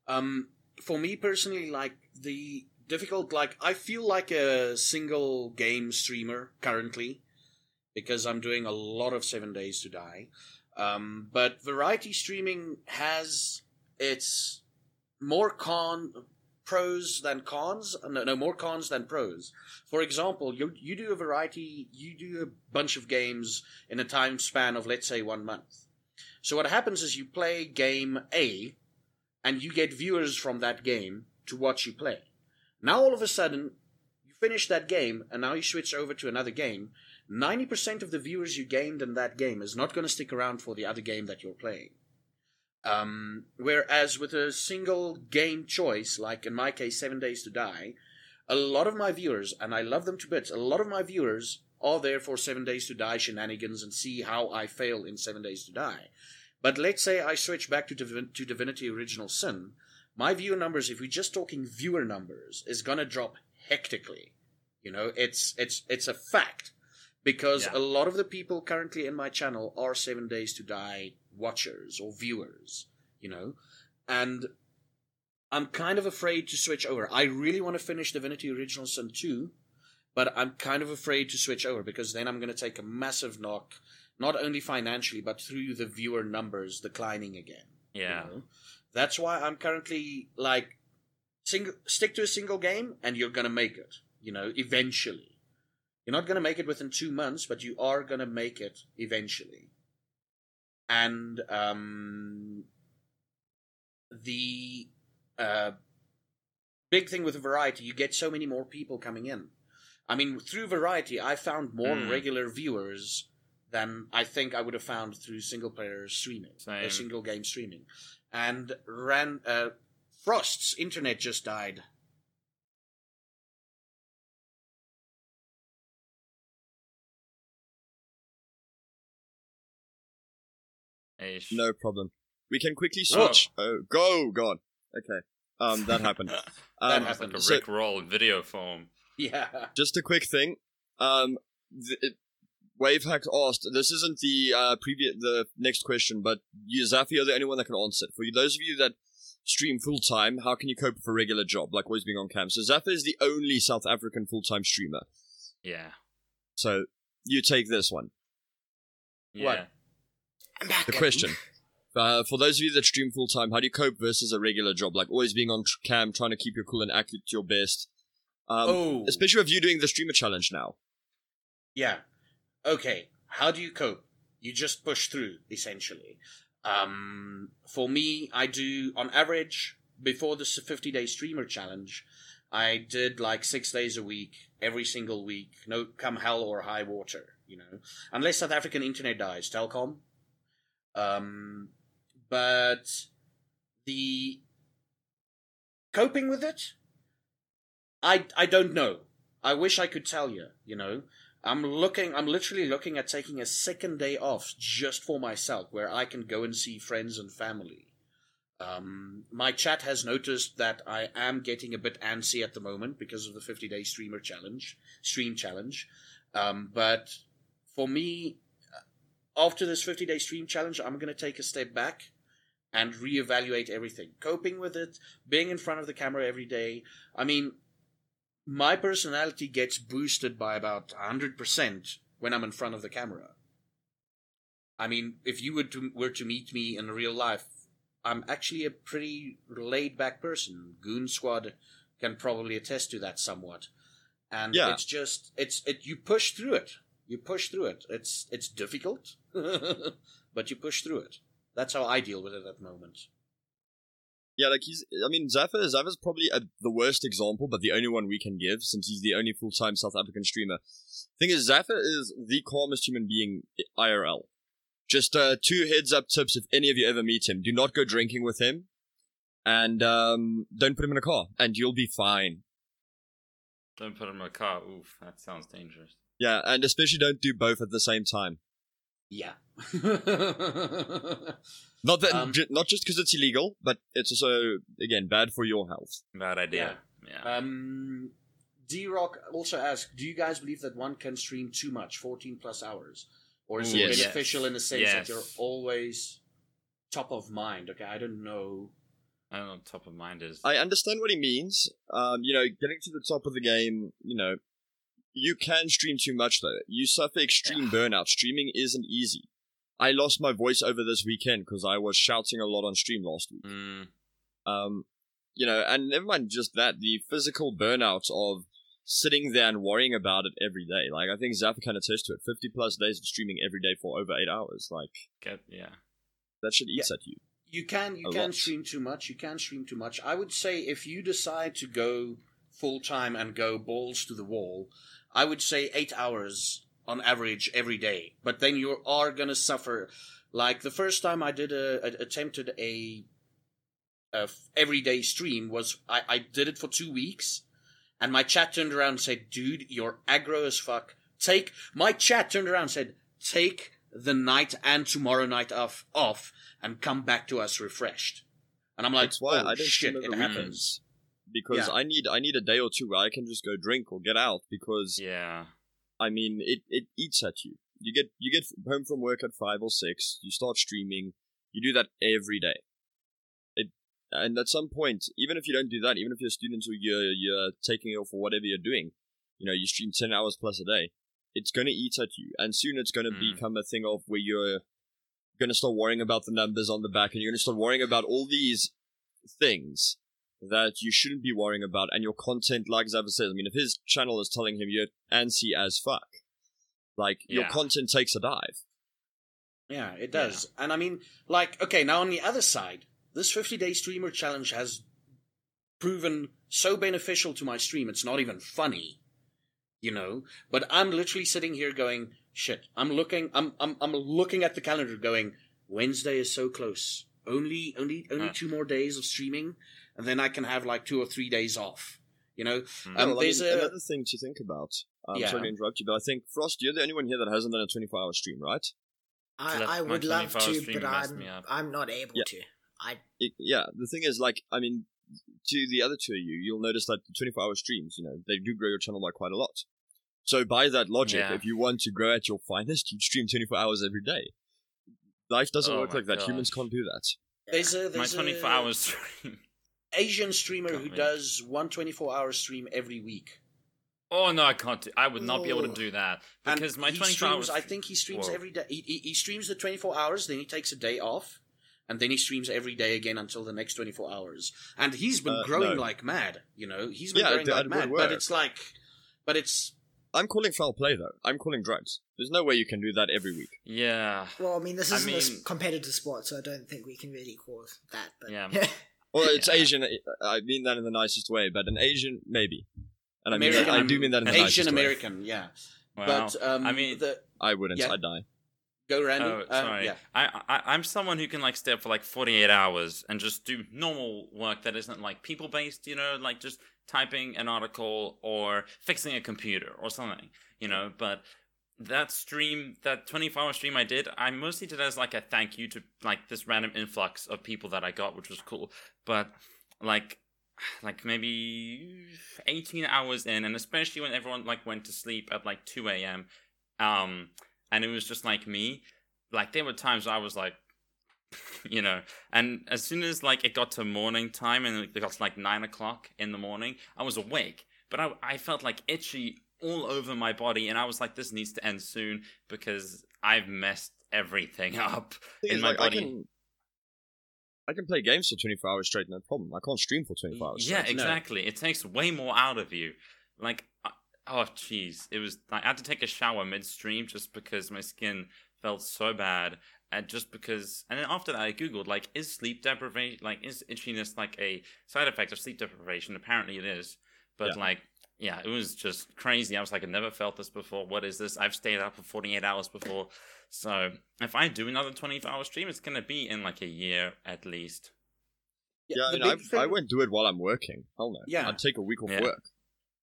Um, for me personally, like the difficult, like I feel like a single game streamer currently because I'm doing a lot of Seven Days to Die. Um, but variety streaming has its more con pros than cons. uh, No, no, more cons than pros. For example, you you do a variety, you do a bunch of games in a time span of let's say one month. So what happens is you play game A, and you get viewers from that game to watch you play. Now all of a sudden, you finish that game, and now you switch over to another game. 90% of the viewers you gained in that game is not going to stick around for the other game that you're playing. Um, whereas with a single game choice, like in my case, Seven Days to Die, a lot of my viewers, and I love them to bits, a lot of my viewers are there for Seven Days to Die shenanigans and see how I fail in Seven Days to Die. But let's say I switch back to, Divin- to Divinity Original Sin, my viewer numbers, if we're just talking viewer numbers, is gonna drop hectically. You know, it's it's it's a fact because
Yeah.
a lot of the people currently in my channel are Seven Days to Die watchers or viewers. You know, and I'm kind of afraid to switch over. I really want to finish Divinity Original Sin 2, but I'm kind of afraid to switch over because then I'm going to take a massive knock, not only financially, but through the viewer numbers declining again. you
Yeah.
know? That's why I'm currently like, single, stick to a single game and you're going to make it, you know, eventually. You're not going to make it within two months, but you are going to make it eventually. And um, the uh, big thing with variety, you get so many more people coming in. I mean, through variety, I found more
Hmm.
regular viewers than I think I would have found through single player streaming,
Same.
uh, single game streaming. And ran uh, Frost's internet just died.
Ish.
No problem. We can quickly switch. Oh, go, God. Okay. Um, that happened.
That
Um,
It's like a
so-
Rick roll in video form.
Yeah.
just a quick thing. Um, th- Wavehack asked. This isn't the uh, previous, the next question, but you, Zafi, are the only one that can answer it. For you, those of you that stream full time, how can you cope with a regular job, like always being on cam? So Zafi is the only South African full time streamer.
Yeah.
So you take this one.
Yeah.
What?
I'm back.
The
again.
question. Uh, for those of you that stream full time, how do you cope versus a regular job? Like always being on tr- cam, trying to keep your cool and accurate to your best. Um,
oh.
Especially with you doing the streamer challenge now.
Yeah. Okay. How do you cope? You just push through, essentially. Um, for me, I do, on average, before the 50 day streamer challenge, I did like six days a week, every single week, no come hell or high water, you know. Unless South African internet dies, Telkom. Um, but the coping with it, I I don't know. I wish I could tell you, you know. I'm looking, I'm literally looking at taking a second day off just for myself where I can go and see friends and family. Um, my chat has noticed that I am getting a bit antsy at the moment because of the 50 day streamer challenge, stream challenge. Um, but for me, after this 50 day stream challenge, I'm going to take a step back and reevaluate everything. Coping with it, being in front of the camera every day. I mean, my personality gets boosted by about 100% when I'm in front of the camera. I mean, if you were to, were to meet me in real life, I'm actually a pretty laid back person. Goon Squad can probably attest to that somewhat. And
Yeah.
it's just it's it you push through it. You push through it. It's it's difficult, but you push through it. That's how I deal with it at the moment.
Yeah, like he's. I mean, Zaffa. Zaffa's probably a, the worst example, but the only one we can give since he's the only full time South African streamer. Thing is, Zaffa is the calmest human being IRL. Just uh, two heads up tips if any of you ever meet him: do not go drinking with him, and um, don't put him in a car, and you'll be fine.
Don't put him in a car. Oof, that sounds dangerous.
Yeah, and especially don't do both at the same time.
Yeah.
Not that,
Um,
ju- not just because it's illegal, but it's also again bad for your health.
Bad idea. Yeah.
um, D Rock also asked, "Do you guys believe that one can stream too much, fourteen plus hours, or is it
Yes.
beneficial in the sense that you're always top of mind?" Okay, I don't know.
I don't know what top of mind is.
I understand what he means. Um, you know, getting to the top of the game, you know, you can stream too much though. You suffer extreme burnout. Streaming isn't easy. I lost my voice over this weekend because I was shouting a lot on stream last week.
Mm,
Um, you know, and never mind just that, the physical burnout of sitting there and worrying about it every day. Like I think Zaffa can attest to it. Fifty plus days of streaming every day for over eight hours. Like
get yeah.
that shit eats at you.
You can you
A
can
lot.
stream too much. You can stream too much. I would say if you decide to go full time and go balls to the wall, I would say eight hours on average every day. But then you are gonna suffer. Like the first time I did a, a attempted a, a f- everyday stream was I, I did it for two weeks, and my chat turned around and said, "Dude, you're aggro as fuck. Take." My chat turned around and said, "Take the night and tomorrow night off off and come back to us refreshed." And I'm like,
That's why
"Oh
I don't
shit, it happens."
Weekends. Because
Yeah.
I need I need a day or two where I can just go drink or get out because
Yeah.
I mean, it, it eats at you. You get you get home from work at five or six. You start streaming. You do that every day. It and at some point, even if you don't do that, even if you're a student or you're you're taking it or whatever you're doing, you know, you stream ten hours plus a day. It's gonna eat at you, and soon it's gonna
Mm.
become a thing of where you're gonna start worrying about the numbers on the back, and you're gonna start worrying about all these things that you shouldn't be worrying about, and your content, like Zaffa says, I mean, if his channel is telling him you're antsy as fuck, like your content takes a dive.
Yeah, it does. And I mean, like, okay, now on the other side, this 50 day streamer challenge has proven so beneficial to my stream. It's not even funny, you know. But I'm literally sitting here going, shit. I'm looking. I'm I'm I'm looking at the calendar, going, Wednesday is so close. Only only only
Huh.
two more days of streaming, and then I can have like two or three days off. You know.
Mm.
Um,
Well, I mean,
there's a-
another thing to think about. I'm
Yeah.
sorry to interrupt you, but I think Frost, you're the only one here that hasn't done a 24 hour stream, right?
I,
Left
I would love to, but I'm. I'm not able
Yeah.
to. I
It, yeah, the thing is, like, I mean, to the other two of you, you'll notice that the 24 hour streams, you know, they do grow your channel by quite a lot. So, by that logic,
Yeah.
if you want to grow at your finest, you'd stream 24 hours every day. Life doesn't
Oh
work
my
like that. Humans can't do that.
There's a
My 24
a
hours stream.
Asian streamer
Got
who
me.
does one 24 hour stream every week.
Oh no, I can't. Do, I would not be able to
Oh.
do that
And
because my 24 hours.
I think he streams
Whoa.
every day. He, he, he streams the 24 hours, then he takes a day off, and then he streams every day again until the next 24 hours. And he's been
Uh,
growing
no.
like mad, you know? He's been
Yeah,
growing
that
like
would
mad.
work.
But it's like, but it's,
I'm calling foul play, though. I'm calling drugs. There's no way you can do that every week.
Yeah.
well, I mean, this isn't a s-
mean-
competitive sport, so I don't think we can really call that. But
Yeah.
Well, it's
Yeah.
Asian. I mean that in the nicest way, but an Asian, maybe. And I mean,
American-
that, I do mean that in the
Asian
nicest way.
American, yeah.
Well,
but, um,
I mean,
the,
I wouldn't.
Yeah.
I'd die.
go Randy.
Oh,
Uh,
sorry.
yeah.
I, I I'm someone who can like stay up for like 48 hours and just do normal work that isn't like people based, you know, like just typing an article or fixing a computer or something, you know. But that stream, that 24 hour stream I did, I mostly did as like a thank you to like this random influx of people that I got, which was cool. But like like maybe 18 hours in and especially when everyone like went to sleep at like 2 a.m um and it was just like me like there were times i was like you know and as soon as like it got to morning time and it got to like nine o'clock in the morning i was awake but i, I felt like itchy all over my body and i was like this needs to end soon because i've messed everything up in
is,
my
like,
body
I can, I can play games for 24 hours straight, no problem. I can't stream for 24 hours.
Yeah,
straight.
exactly. It takes way more out of you. Like, oh jeez, it was. Like, I had to take a shower midstream just because my skin felt so bad, and just because. And then after that, I googled like, is sleep deprivation like is itchiness like a side effect of sleep deprivation? Apparently, it is. But
Yeah.
like, yeah, it was just crazy. I was like, I've never felt this before. What is this? I've stayed up for 48 hours before. So if I do another 24 hour stream, it's gonna be in like a year at least.
Yeah,
the
and I,
big thing-
I won't do it while I'm working. Hell no.
Yeah.
I'd take a week off
Yeah.
work.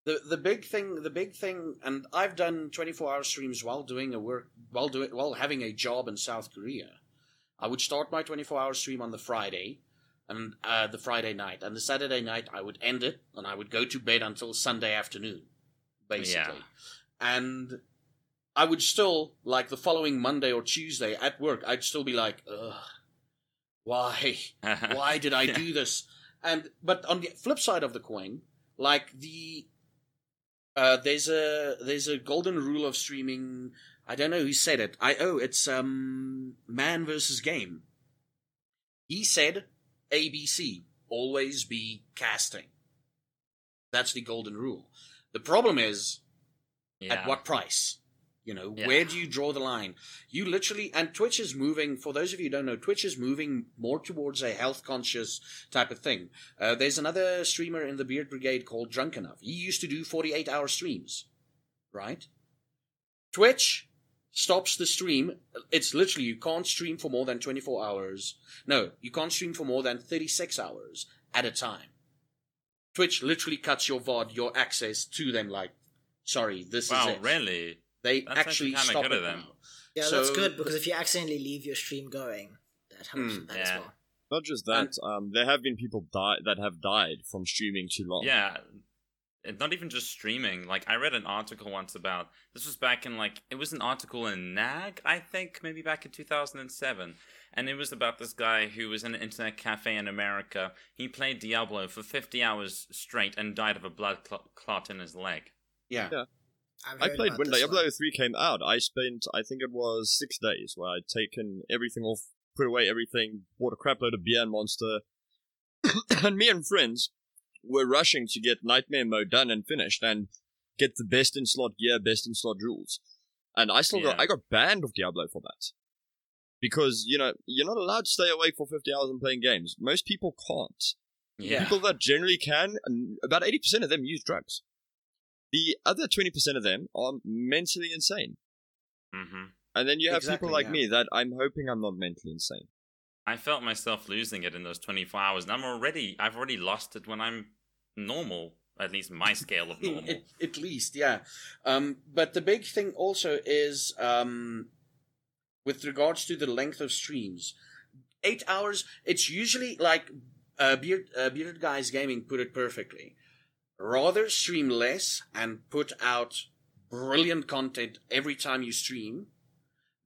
the the big thing the big thing and i've done 24 hour streams while doing a work while doing while having a job in south korea i would start my 24 hour stream on the friday and uh, the friday night and the saturday night i would end it and i would go to bed until sunday afternoon basically and i would still like the following monday or tuesday at work i'd still be like ugh why why did I do this? And but on the flip side of the coin, like the uh, there's a there's a golden rule of streaming. I don't know who said it. I oh, it's um man versus game. He said ABC always be casting. That's the golden rule. The problem is
Yeah.
at what price? You know,
Yeah.
where do you draw the line? You literally, and Twitch is moving, for those of you who don't know, Twitch is moving more towards a health conscious type of thing. Uh, there's another streamer in the Beard Brigade called Drunk Enough. He used to do 48 hour streams, right? Twitch stops the stream. It's literally, you can't stream for more than 24 hours. No, you can't stream for more than 36 hours at a time. Twitch literally cuts your VOD, your access to them, like, sorry, this
Wow,
is it.
really?
They
That's
actually
actually
stop
good
it
them.
now.
Yeah, that's good because if you accidentally leave your stream going, that helps with that as well.
Not just that, um, there have been people die that have died from streaming too long.
Yeah. It- Not even just streaming. Like I read an article once about this was back in like it was an article in Nag, I think, maybe back in 2007, and it was about this guy who was in an internet cafe in America. He played Diablo for 50 hours straight and died of a blood cl- clot in his leg.
Yeah.
Yeah.
I've
I
heard
played when Diablo
one.
3 came out. I spent, I think it was six days where I'd taken everything off, put away everything, bought a crapload of beer and monster, and me and friends were rushing to get Nightmare mode done and finished and get the best in slot gear, best in slot rules. And I still got I got banned of Diablo for that. Because, you know, you're not allowed to stay awake for 50 hours and playing games. Most people can't.
Yeah.
People that generally can, and about 80% of them use drugs. The other 20% of them are mentally insane.
hmm
And then you have
Exactly,
people like
yeah.
me that I'm hoping I'm not mentally insane.
I felt myself losing it in those 24 hours, and I'm already I've already lost it when I'm normal, at least my scale of normal.
At, at least, yeah. Um, but the big thing also is um, with regards to the length of streams. Eight hours. It's usually like uh, Beard uh, Bearded Guys Gaming put it perfectly. Rather stream less and put out brilliant content every time you stream,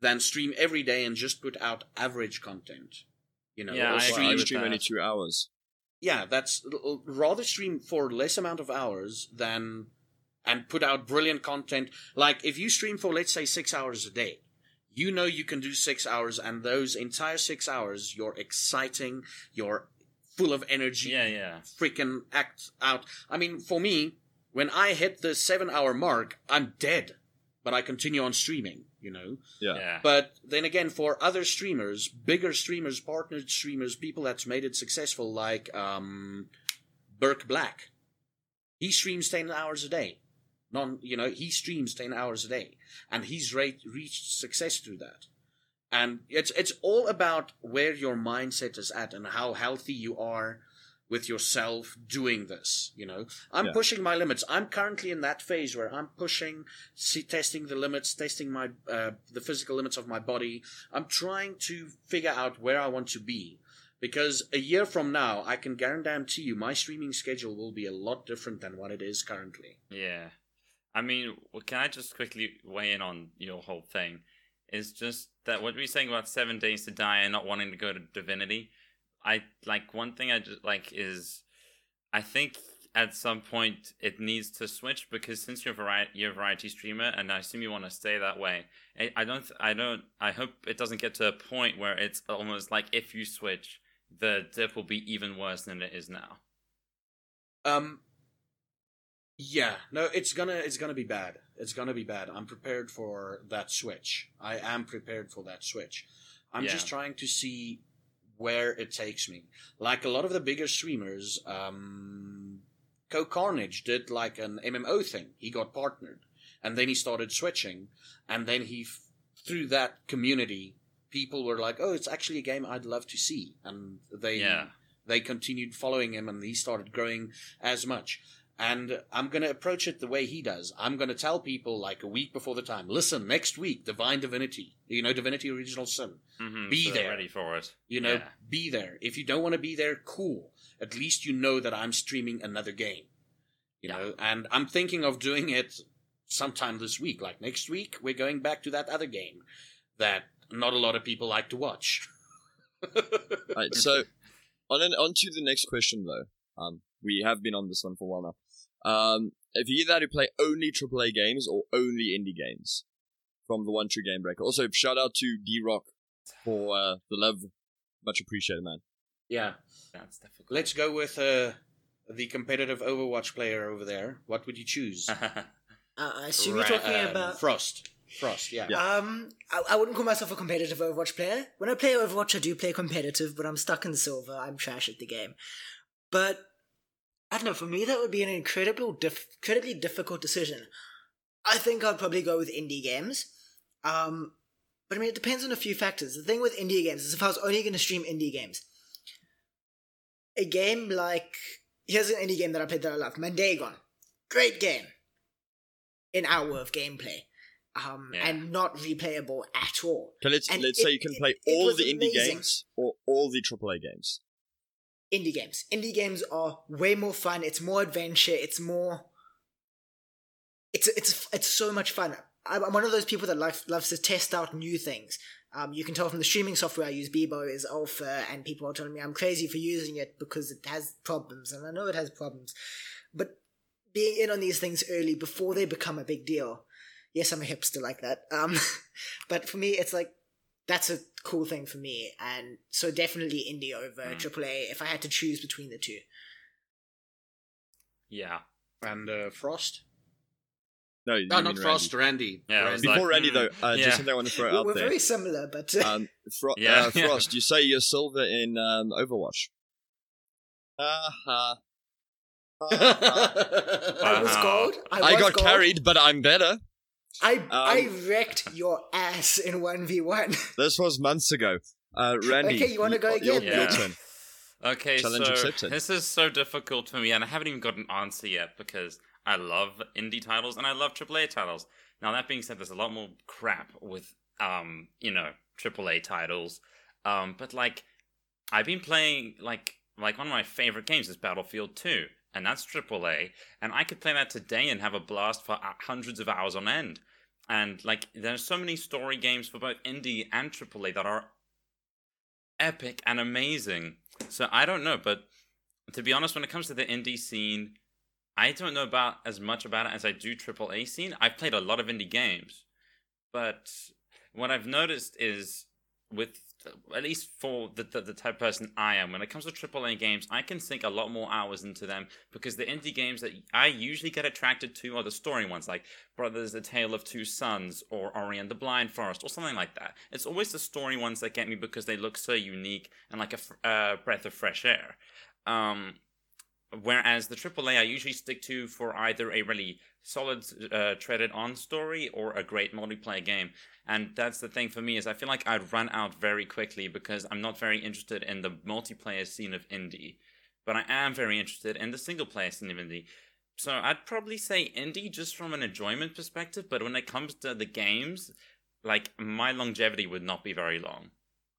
than stream every day and just put out average content. You know,
Yeah,
stream
stream only two hours.
yeah, that's rather stream for less amount of hours than and put out brilliant content. Like if you stream for let's say six hours a day, you know you can do six hours, and those entire six hours you're exciting, you're full of energy,
yeah, yeah.
freaking act out. I mean, for me, when I hit the seven hour mark, I'm dead, but I continue on streaming. You know.
Yeah.
Yeah.
But then again, for other streamers, bigger streamers, partnered streamers, people that's made it successful, like um, Burke Black, he streams ten hours a day. Non, you know, he streams ten hours a day, and he's re- reached success through that. And it's it's all about where your mindset is at and how healthy you are with yourself doing this. You know, I'm
Yeah.
pushing my limits. I'm currently in that phase where I'm pushing, see, testing the limits, testing my uh, the physical limits of my body. I'm trying to figure out where I want to be. Because a year from now, I can guarantee you, my streaming schedule will be a lot different than what it is currently.
Yeah. I mean, can I just quickly weigh in on your whole thing? Is just that what we were saying about seven days to die and not wanting to go to divinity. I like one thing I just like is I think at some point it needs to switch because since you're a variety, you're a variety streamer and I assume you want to stay that way. I, I don't I don't I hope it doesn't get to a point where it's almost like if you switch the dip will be even worse than it is now.
Um. Yeah, no, it's gonna it's gonna be bad. It's gonna be bad. I'm prepared for that switch. I am prepared for that switch. I'm
Yeah.
just trying to see where it takes me. Like a lot of the bigger streamers, um, CohhCarnage did like an MMO thing. He got partnered, and then he started switching, and then he f- through that community, people were like, "Oh, it's actually a game I'd love to see," and they
Yeah.
they continued following him and he started growing as much. And I'm going to approach it the way he does. I'm going to tell people like a week before the time, listen, next week, Divine Divinity, you know, Divinity Original Sin,
hmm
Be
so they're
there.
ready for it.
you know,
Yeah.
be there. If you don't want to be there, cool. At least you know that I'm streaming another game, you
Yeah.
know, and I'm thinking of doing it sometime this week. Like next week, we're going back to that other game that not a lot of people like to watch.
Right, so on an, on to the next question though. Um, we have been on this one for a while now. Um, if you either had to play only AAA games or only indie games from the One True Game Breaker. Also, shout out to D Rock for uh, the love, much appreciated, man.
yeah.
That's difficult.
Let's go with uh, the competitive Overwatch player over there. What would you choose?
Uh, I assume you're talking
um,
about.
Frost. Frost, yeah.
Um, I, I wouldn't call myself a competitive Overwatch player. When I play Overwatch, I do play competitive, but I'm stuck in silver. I'm trash at the game. But I don't know. For me, that would be an incredible, diff- incredibly difficult decision. I think I'd probably go with indie games. Um, but I mean, it depends on a few factors. The thing with indie games is if I was only going to stream indie games, a game like here's an indie game that I played that I loved, Mandagon, great game, an hour of gameplay, um,
Yeah.
and not replayable at all.
Okay, let's
And
let's
it-
say you can
it-
play
it
all
was
the indie
amazing.
games or all the AAA games.
Indie games. Indie games are way more fun. It's more adventure. It's more. It's it's it's so much fun. I'm one of those people that loves loves to test out new things. Um, you can tell from the streaming software I use, Bebo is alpha, and people are telling me I'm crazy for using it because it has problems, and I know it has problems. But being in on these things early before they become a big deal. Yes, I'm a hipster like that. Um, but for me, it's like that's a cool thing for me, and so definitely indie over
Mm.
AAA if I had to choose between the two.
yeah.
And uh, Frost?
No,
No, not
Randy.
Frost, Randy.
Yeah, I
Randy.
Before
like,
Randy
hmm,
though, uh,
yeah.
just something I want to throw
We're,
out
we're very similar, but uh,
Um, Fro-
Yeah,
uh. Frost, you say you're silver in um, Overwatch. Uh, uh,
I was
Wow.
gold. I,
I
was
got
gold.
carried, but I'm better.
I I
Um,
wrecked your ass in one v one.
This was months ago. Uh, Randy,
Okay, you wanna go
your-
again,
Your, turn.
Okay,
Challenge
so
accepted.
this is so difficult for me, and I haven't even got an answer yet because I love indie titles and I love AAA titles. Now that being said, there's a lot more crap with um, you know, AAA titles. Um, but like, I've been playing like like one of my favorite games is Battlefield 2, and that's AAA, and I could play that today and have a blast for uh, hundreds of hours on end. And like, there's so many story games for both indie and AAA that are epic and amazing. So I don't know, but to be honest, when it comes to the indie scene, I don't know about as much about it as I do AAA scene. I've played a lot of indie games, but what I've noticed is with at least for the, the, the type of person I am, when it comes to AAA games, I can sink a lot more hours into them because the indie games that I usually get attracted to are the story ones, like Brothers: A Tale of Two Sons or Ori and the Blind Forest or something like that. It's always the story ones that get me because they look so unique and like a uh, breath of fresh air. Um, whereas the AAA I usually stick to for either a really solid uh, treaded on story or a great multiplayer game. And that's the thing for me is I feel like I'd run out very quickly because I'm not very interested in the multiplayer scene of indie. But I am very interested in the single player scene of indie. So I'd probably say indie just from an enjoyment perspective, but when it comes to the games, like my longevity would not be very long.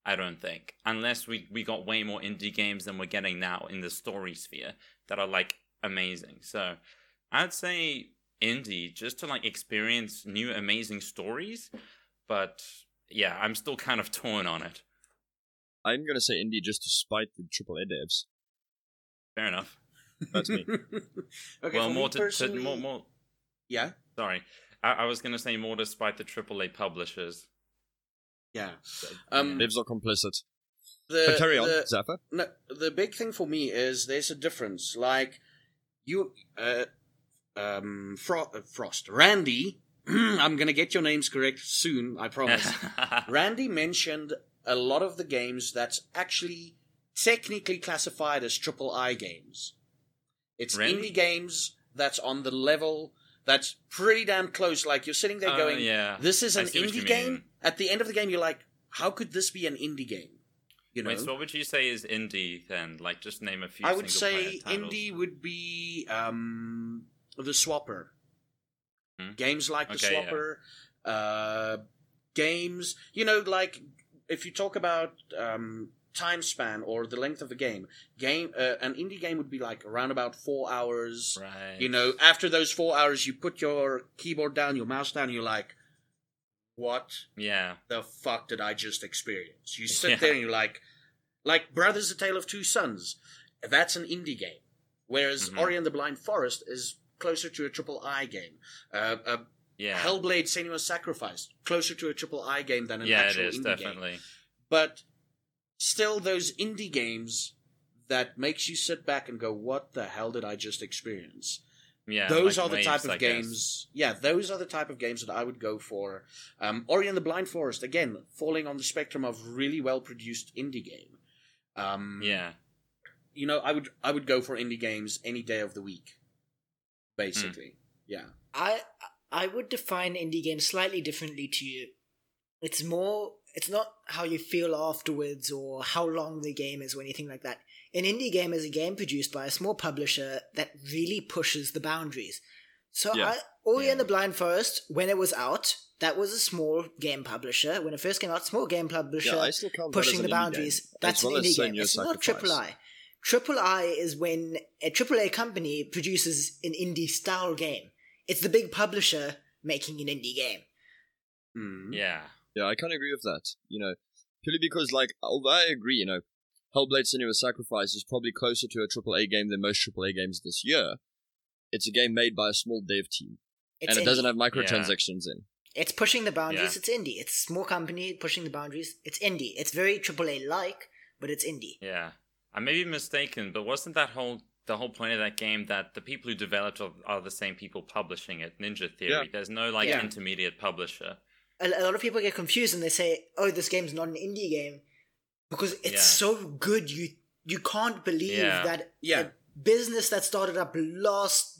I don't think. Unless we, we got way more indie games than we're getting now in the story sphere that are like amazing. So I'd say indie just to like experience new amazing stories. But yeah, I'm still kind of torn on it.
I'm gonna say indie just to spite the AAA devs.
Fair enough.
That's me.
okay,
well,
for
more
me
to, to more more.
yeah,
Sorry, I, I was gonna say more despite the AAA publishers.
Yeah. Um,
Devs are complicit.
the
But carry on,
the-
Zaffa.
No, the big thing for me is there's a difference. Like you, uh, um, Fro- uh, Frost, Randy. I'm gonna get your names correct soon. I promise. Randy mentioned a lot of the games that's actually technically classified as triple I games. It's
Randy?
indie games that's on the level that's pretty damn close. Like you're sitting there
Oh,
going,
yeah.
"This is an
see what you
indie game." At the end of the game, you're like, "How could this be an indie game?" You know,
Wait, so what would you say is indie then? Like, just name a few.
I would say indie would be um, the Swapper.
Hmm.
Games like the
Okay, yeah.
Swapper, uh, games you know, like if you talk about um, time span or the length of a game, game uh, an indie game would be like around about four hours.
Right.
You know, after those four hours, you put your keyboard down, your mouse down, you're like, what
Yeah.
the fuck did I just experience? You sit
Yeah.
there and you're like, like Brothers: A Tale of Two Sons. That's an indie game, whereas
Mhm.
Ori and the Blind Forest is closer to a triple I game. Uh, uh,
Yeah.
Hellblade: Senua's Sacrifice closer to a triple I game than an
yeah, it
actual
is
indie
definitely.
game. But still, those indie games that makes you sit back and go, "What the hell did I just experience?"
Yeah.
those
like
are the
waves,
type of
I guess.
games. Yeah, those are the type of games that I would go for. Um, Ori and the Blind Forest, again, falling on the spectrum of really well produced indie game. Um,
Yeah.
you know, I would I would go for indie games any day of the week. Basically, yeah.
I I would define indie games slightly differently to you. It's more it's not how you feel afterwards or how long the game is or anything like that. An indie game is a game produced by a small publisher that really pushes the boundaries. So
Yeah.
I Ori
Yeah.
and the Blind Forest, when it was out, that was a small game publisher. When it first came out, small game publisher
Yeah, I still count that
pushing the boundaries.
game,
That's
well
an indie game.
Senua's
It's not
Sacrifice.
triple I. Triple I is when a triple A company produces an indie style game. It's the big publisher making an indie game.
Mm.
Yeah.
Yeah, I kind of agree with that. You know, purely because, like, although I agree, you know, Hellblade: Senua's Sacrifice is probably closer to a AAA game than most AAA games this year. It's a game made by a small dev team,
It's
and it
indie.
doesn't have microtransactions in.
It's pushing the boundaries.
Yeah.
It's indie. It's small company pushing the boundaries. It's indie. It's very AAA like, but it's indie.
Yeah. I may be mistaken, but wasn't that whole the whole point of that game that the people who developed are, are the same people publishing it? Ninja Theory.
Yeah.
There's no like
Yeah.
intermediate publisher.
A, a lot of people get confused and they say, "Oh, this game's not an indie game," because it's
Yeah.
so good. You you can't believe
Yeah.
that
Yeah.
a business that started up last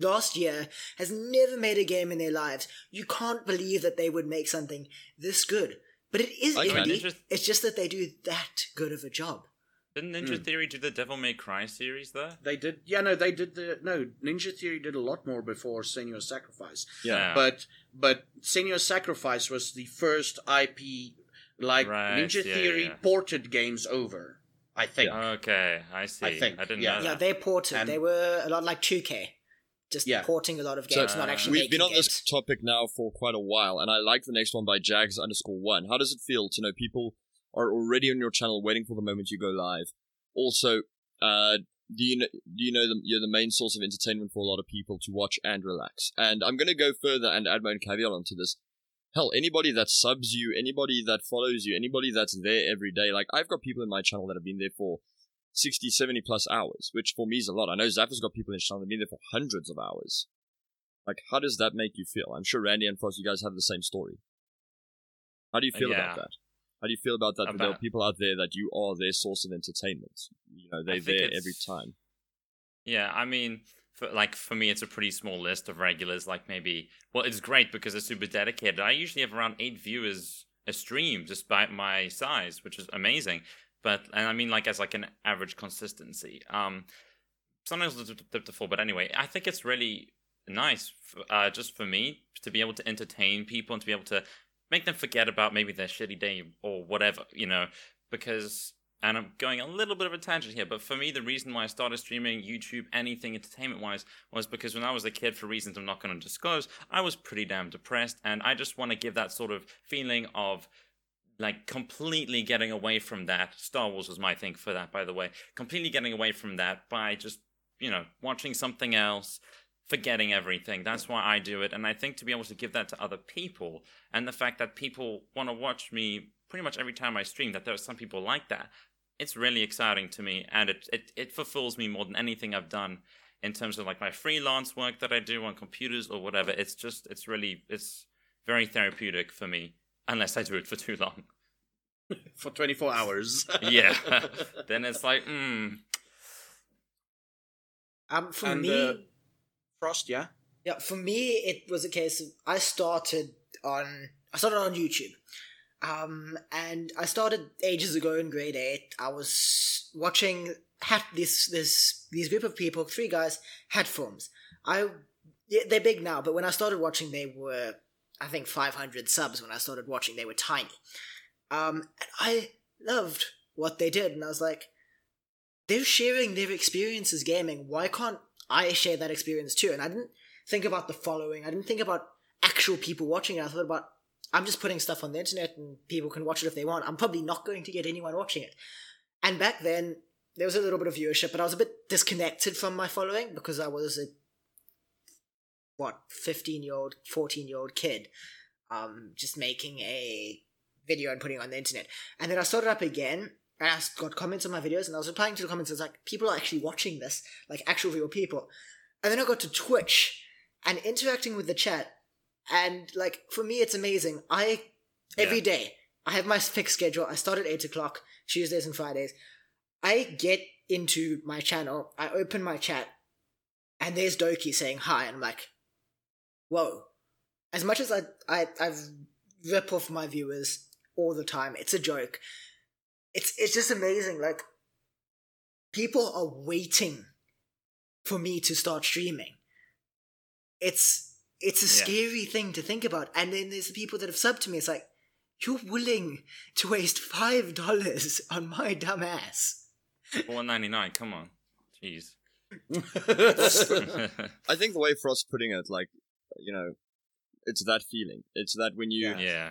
last year has never made a game in their lives. You can't believe that they would make something this good. But it is
I
can.
indie.
Ninja-
It's just that they do that good of a job.
Didn't Ninja
Hmm.
Theory do the Devil May Cry series though?
They did, yeah, no, they did the no. Ninja Theory did a lot more before Senua's Sacrifice,
Yeah.
but but Senua's Sacrifice was the first IP like
Right,
Ninja
yeah,
Theory
yeah, yeah.
ported games over. I think.
Okay, I see. I
think, I
didn't
yeah.
know
Yeah, they ported.
And-
they were a lot like 2K. Just
Yeah.
porting a lot of
So,
games, not
uh,
actually
We've been on
games.
this topic now for quite a while, and I like the next one by Jags underscore one. How does it feel to know people are already on your channel waiting for the moment you go live? Also, uh, do you know, do you know the, you're the main source of entertainment for a lot of people to watch and relax? And I'm going to go further and add my own caveat onto this. Hell, anybody that subs you, anybody that follows you, anybody that's there every day, like I've got people in my channel that have been there for 60, 70 plus hours, which for me is a lot. I know Zaffa's got people in his channel that have been there for hundreds of hours. Like, how does that make you feel? I'm sure Randy and Frost, you guys have the same story. How do you feel about that? How do you feel about that? that there are people out there that you are their source of entertainment. You know, they're there every time.
Yeah, I mean, for, like for me, it's a pretty small list of regulars. Like maybe, well, it's great because it's super dedicated. I usually have around eight viewers a stream, despite my size, which is amazing. But and I mean, like as like an average consistency. Um, sometimes it's a bit to full, but anyway, I think it's really nice, uh, just for me to be able to entertain people and to be able to make them forget about maybe their shitty day or whatever, you know, because and I'm going a little bit of a tangent here, but for me, the reason why I started streaming YouTube, anything entertainment wise, was because when I was a kid, for reasons I'm not going to disclose, I was pretty damn depressed, and I just want to give that sort of feeling of like completely getting away from that. Star Wars was my thing for that, by the way. Completely getting away from that by just, you know, watching something else, forgetting everything. That's why I do it. And I think to be able to give that to other people and the fact that people want to watch me pretty much every time I stream, that there are some people like that, it's really exciting to me. And it, it, it fulfills me more than anything I've done in terms of like my freelance work that I do on computers or whatever. It's just, it's really, it's very therapeutic for me, unless I do it for too long.
for 24 hours.
yeah. then it's like, hmm.
Um, for
And,
me,
uh, Frost, yeah?
Yeah, for me, it was a case of I started on I started on YouTube, um, and I started ages ago in grade eight. I was watching had this this these group of people, three guys, Hat Films. I they're big now, but when I started watching, they were I think five hundred subs. When I started watching, they were tiny. Um, and I loved what they did, and I was like, they're sharing their experiences gaming. Why can't I share that experience too? And I didn't think about the following. I didn't think about actual people watching it. I thought about I'm just putting stuff on the internet and people can watch it if they want. I'm probably not going to get anyone watching it. And back then there was a little bit of viewership, but I was a bit disconnected from my following because I was a what 15 year old 14 year old kid um just making a video and putting it on the internet and then i started up again i got comments on my videos and i was replying to the comments and was like people are actually watching this like actual real people. And then i got to twitch and interacting with the chat and like for me it's amazing. I every
Yeah.
day i have my fixed schedule. I start at 8 o'clock tuesdays and fridays. I get into my channel i open my chat and there's doki saying hi and i'm like whoa. As much as i i i've rip off my viewers all the time it's a joke it's it's just amazing like people are waiting for me to start streaming it's it's a
Yeah.
scary thing to think about and then there's the people that have subbed to me it's like you're willing to waste five dollars on my dumb ass
Four ninety nine. Come on, jeez.
I think the way Frost's putting it, like, you know, it's that feeling. It's that when you
Yeah.
yeah.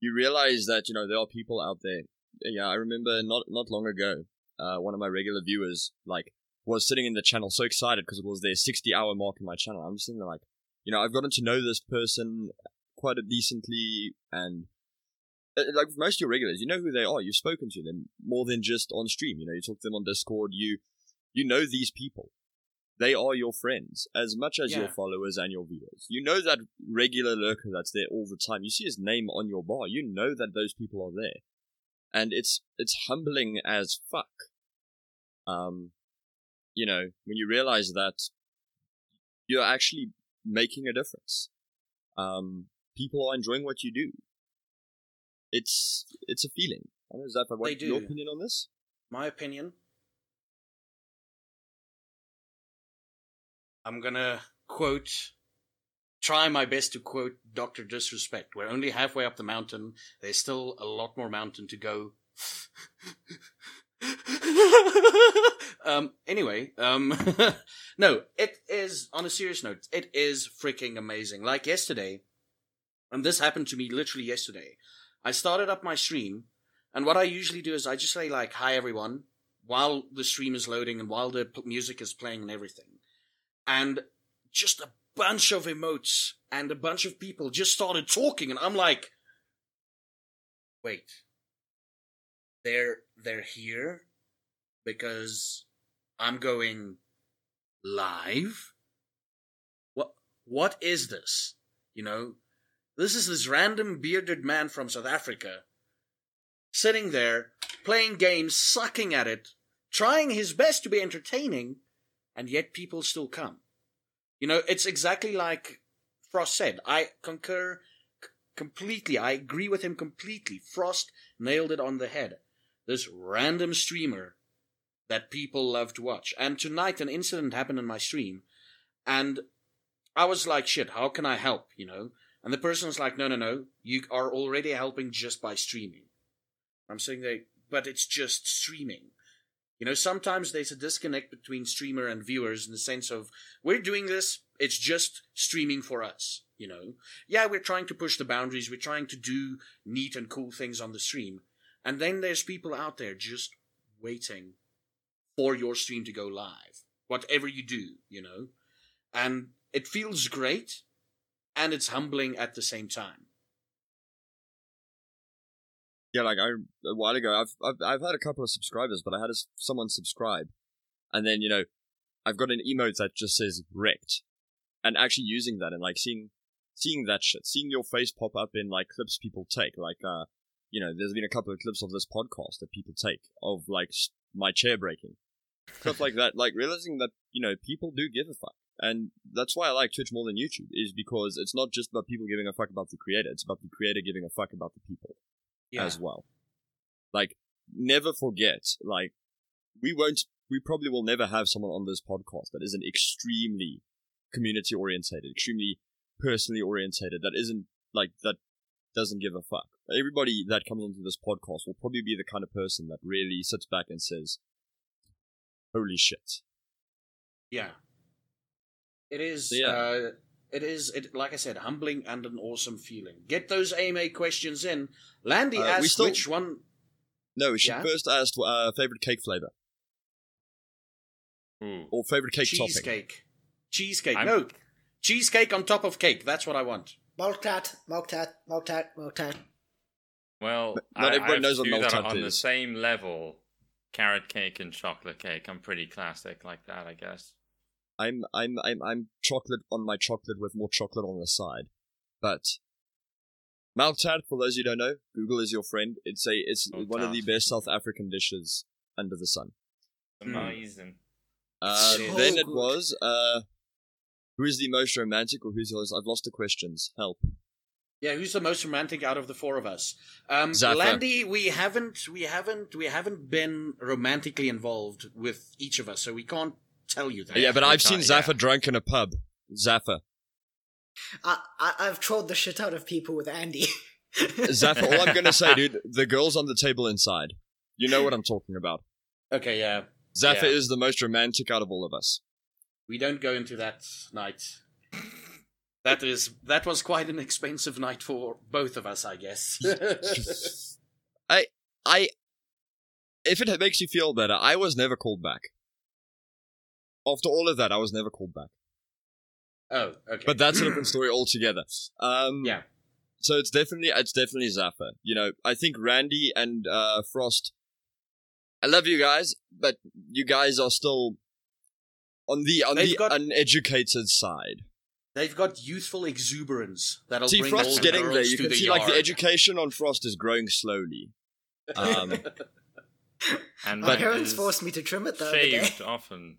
you realize that you know there are people out there. Yeah, I remember not not long ago, uh, one of my regular viewers like was sitting in the channel so excited because it was their sixty hour mark in my channel. I'm just sitting there like, you know, I've gotten to know this person quite a decently, and uh, like most of your regulars, you know who they are. You've spoken to them more than just on stream. You know, you talk to them on Discord. You you know these people. They are your friends as much as your followers and your viewers. You know that regular lurker that's there all the time. You see his name on your bar. You know that those people are there, and it's it's humbling as fuck. Um, you know when you realize that you're actually making a difference. Um, people are enjoying what you do. It's it's a feeling. I don't know, Zaf, what your opinion on this?
My opinion. I'm gonna quote, try my best to quote Dr. Disrespect. We're only halfway up the mountain. There's still a lot more mountain to go. um, anyway, um, no, it is, on a serious note, it is freaking amazing. Like yesterday, and this happened to me literally yesterday. I started up my stream, and what I usually do is I just say like, "Hi everyone," while the stream is loading and while the music is playing and everything, and just a bunch of emotes and a bunch of people just started talking, and I'm like, "Wait, they're they're here because I'm going live. What what is this? You know, this is this random bearded man from South Africa sitting there playing games, sucking at it, trying his best to be entertaining, and yet people still come. You know, it's exactly like Frost said. I concur c- completely. I agree with him completely. Frost nailed it on the head. This random streamer that people love to watch. And tonight, an incident happened in my stream, and I was like, shit, how can I help? You know? And the person was like, no, no, no, you are already helping just by streaming. I'm saying there, but it's just streaming. You know, sometimes there's a disconnect between streamer and viewers in the sense of we're doing this, it's just streaming for us. You know, yeah, we're trying to push the boundaries, we're trying to do neat and cool things on the stream, and then there's people out there just waiting for your stream to go live, whatever you do. You know, and it feels great, and it's humbling at the same time.
Yeah, like I a while ago, I've I've I've had a couple of subscribers, but I had a, someone subscribe, and then you know, I've got an emote that just says wrecked, and actually using that and like seeing seeing that shit, seeing your face pop up in like clips people take, like uh, you know, there's been a couple of clips of this podcast that people take of like my chair breaking, stuff like that. Like realizing that you know people do give a fuck, and that's why I like Twitch more than YouTube is because it's not just about people giving a fuck about the creator; it's about the creator giving a fuck about the people
Yeah.
as well. Like, never forget, like, we won't, we probably will never have someone on this podcast that isn't extremely community orientated, extremely personally orientated, that isn't, like, that doesn't give a fuck. Everybody that comes onto this podcast will probably be the kind of person that really sits back and says, holy shit.
Yeah. It is.
So, yeah.
Uh, it is. It like I said, humbling and an awesome feeling. Get those AMA questions in. Landy
Uh, we
asked
still-
which one.
No, she
Yeah?
first asked, uh, favorite cake flavor
Ooh.
or favorite cake topping.
cheesecake. Cheesecake.
I'm-
No, cheesecake on top of cake. That's what I want.
Milk tat, milk tat, milk tat, milk tat.
Well,
Not
I,
everyone
I
knows what
two that are
melktert
on the same level. Carrot cake and chocolate cake. I'm pretty classic like that, I guess.
I'm I'm I'm I'm chocolate on my chocolate with more chocolate on the side. But melktert, for those who don't know, Google is your friend. It's a it's one of the best South African dishes under the sun.
Hmm.
Amazing.
Uh,
So
then it
good.
was uh, who is the most romantic or who's the most? I've lost the questions. Help.
Yeah, who's the most romantic out of the four of us? Um,
Zaffa.
Landy, we haven't, we haven't, we haven't been romantically involved with each of us, so we can't tell you that.
yeah, but I've seen
can't- yeah.
Zaffa drunk in a pub. Zaffa.
I, I, I've trolled the shit out of people with Andy.
Zaffa. All I'm gonna say, dude, the girls on the table inside. You know what I'm talking about.
Okay, yeah,
Zaffa
Yeah.
is the most romantic out of all of us.
we don't go into that night. That is, that was quite an expensive night for both of us, I guess.
I I, if it makes you feel better, I was never called back. After all of that, I was never called back.
oh, okay.
But that's a different story altogether. Um,
Yeah.
So it's definitely it's definitely Zaffa. You know, I think Randy and uh, Frost. I love you guys, but you guys are still on the on
They've
the
got-
uneducated side.
They've got youthful exuberance that'll
See,
bring
Frost's
all the
getting
girls
there. You
to
can
the
see like the education on Frost is growing slowly. Um,
And
My parents
is
forced me to trim it the other day.
shaved often.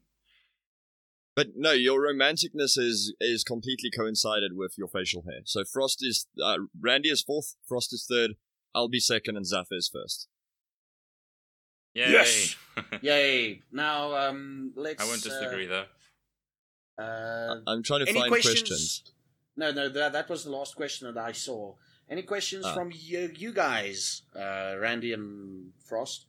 But no, your romanticness is is completely coincided with your facial hair. So Frost is uh, Randy is fourth, Frost is third, I'll be second, and Zaffa is first.
Yay.
Yes. Yay! Now, um, let's.
I won't disagree though.
Uh, uh,
I'm trying to find
questions?
questions.
No, no, that that was the last question that I saw. Any questions
Ah.
from you, you guys, uh, Randy and Frost?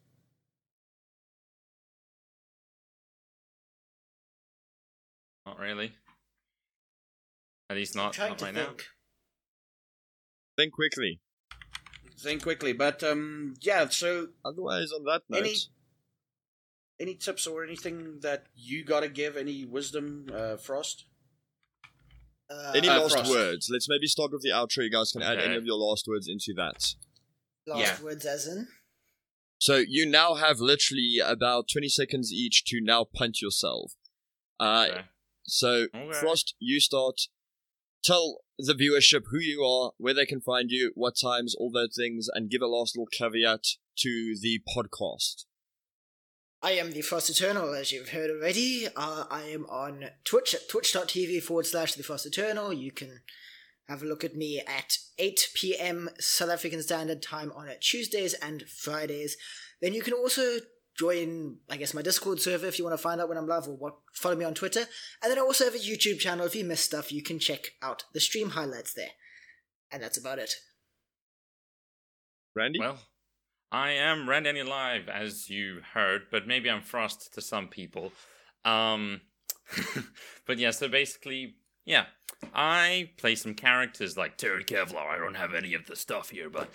Not really. At least not, not
to
right now.
think.
Think quickly.
Think quickly, but um, yeah. So,
Otherwise, on that note,
any any tips or anything that you gotta give? Any wisdom, uh, Frost?
Uh,
any
Uh,
last
Frost.
words? Let's maybe start with the outro. You guys can add any of your last words into that.
last
yeah.
words as in?
So you now have literally about 20 seconds each to now punch yourself. Uh,
Okay.
So,
Okay.
Frost, you start. Tell the viewership who you are, where they can find you, what times, all those things, and give a last little caveat to the podcast.
I am the Frost Eternal, as you've heard already. Uh, I am on Twitch at twitch.tv forward slash the Frost Eternal. You can have a look at me at 8 p.m. South African Standard Time on Tuesdays and Fridays. Then you can also join, I guess, my Discord server if you want to find out when I'm live or what. Follow me on Twitter. And then I also have a YouTube channel. If you miss stuff, you can check out the stream highlights there. And that's about it.
Randy?
Well, I am Randy Live, as you heard, but maybe I'm Frost to some people. Um, but yeah, so basically, yeah, I play some characters like Terry Kevlar. I don't have any of the stuff here, but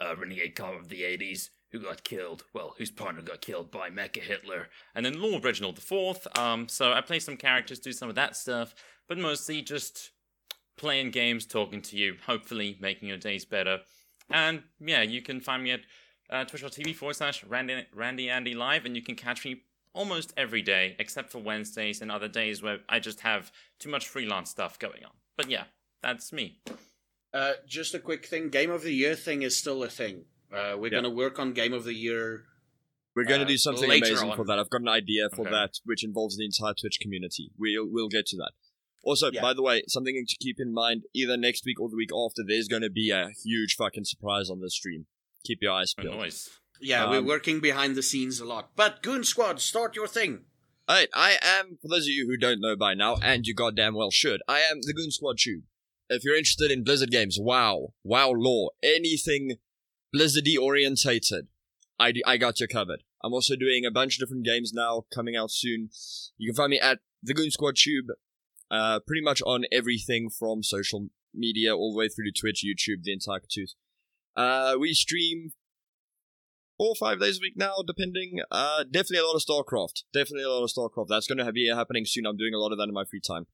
uh, Renegade Cop of the 80s, who got killed. Well, whose partner got killed by Mecha Hitler, and then Lord Reginald IV. Um, so I play some characters, do some of that stuff, but mostly just playing games, talking to you, hopefully making your days better. And yeah, you can find me at uh, twitch.tv forward slash Randy, Randy Andy Live, and you can catch me almost every day, except for Wednesdays and other days where I just have too much freelance stuff going on. But yeah, that's me.
Uh, just a quick thing: Game of the Year thing is still a thing. Uh, we're
Yeah.
going to work on Game of the Year.
We're going to
Uh,
do something amazing
on.
for that. I've got an idea for
Okay.
that, which involves the entire Twitch community. We'll we'll get to that. Also,
Yeah.
by the way, something to keep in mind: either next week or the week after, there's going to be a huge fucking surprise on this stream. Keep your eyes peeled.
noise.
Yeah, we're
Um,
working behind the scenes a lot. But Goon Squad, start your thing.
Alright, I am, for those of you who don't know by now, and you goddamn well should, I am the Goon Squad Tube. If you're interested in Blizzard games, WoW, WoW lore, anything Blizzardy orientated, I, I got you covered. I'm also doing a bunch of different games now, coming out soon. You can find me at the Goon Squad Tube, uh, pretty much on everything from social media all the way through to Twitch, YouTube, the entire tooth. Uh, we stream four or five days a week now, depending. Uh, definitely a lot of StarCraft. Definitely a lot of StarCraft. That's going to be happening soon. I'm doing a lot of that in my free time.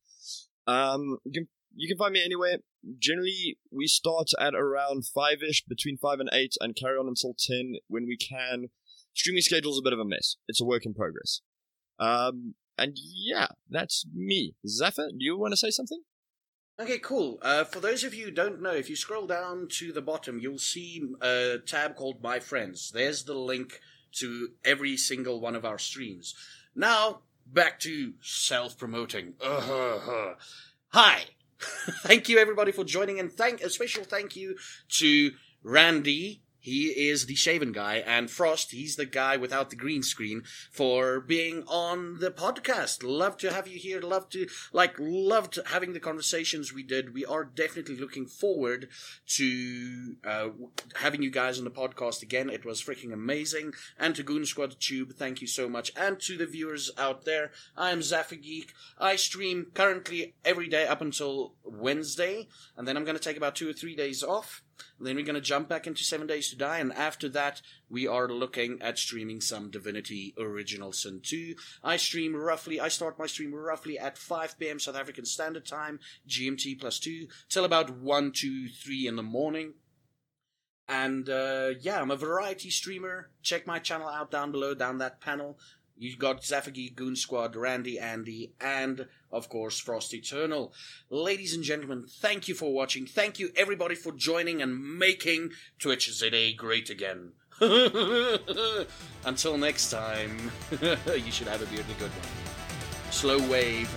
Um, you can you can find me anywhere. Generally, we start at around five ish, between five and eight, and carry on until ten when we can. Streaming schedule's a bit of a mess. It's a work in progress. Um, and yeah, that's me. Zaffa, do you want to say something?
Okay, cool. Uh, for those of you who don't know, if you scroll down to the bottom, you'll see a tab called My Friends. There's the link to every single one of our streams. Now, back to self promoting. Hi! thank you, everybody, for joining, and thank a special thank you to Randy. He is the shaven guy, and Frost, he's the guy without the green screen, for being on the podcast. Love to have you here. Love to, like, loved having the conversations we did. We are definitely looking forward to uh, having you guys on the podcast again. It was freaking amazing. And to Goon Squad Tube, thank you so much. And to the viewers out there, I am Zaffa Geek. I stream currently every day up until Wednesday, and then I'm going to take about two or three days off. Then we're going to jump back into Seven Days to Die, and after that, we are looking at streaming some Divinity Original Sin 2. I stream roughly, I start my stream roughly at 5 p.m. South African Standard Time, GMT plus 2, till about 1, 2, 3 in the morning. And uh, yeah, I'm a variety streamer. Check my channel out down below, down that panel. You got Zaffa Geek, Goon Squad, Randy, Andy, and of course Frost Eternal. Ladies and gentlemen, thank you for watching. Thank you everybody for joining and making Twitch ZA great again. Until next time, you should have a beardly good one. Slow wave.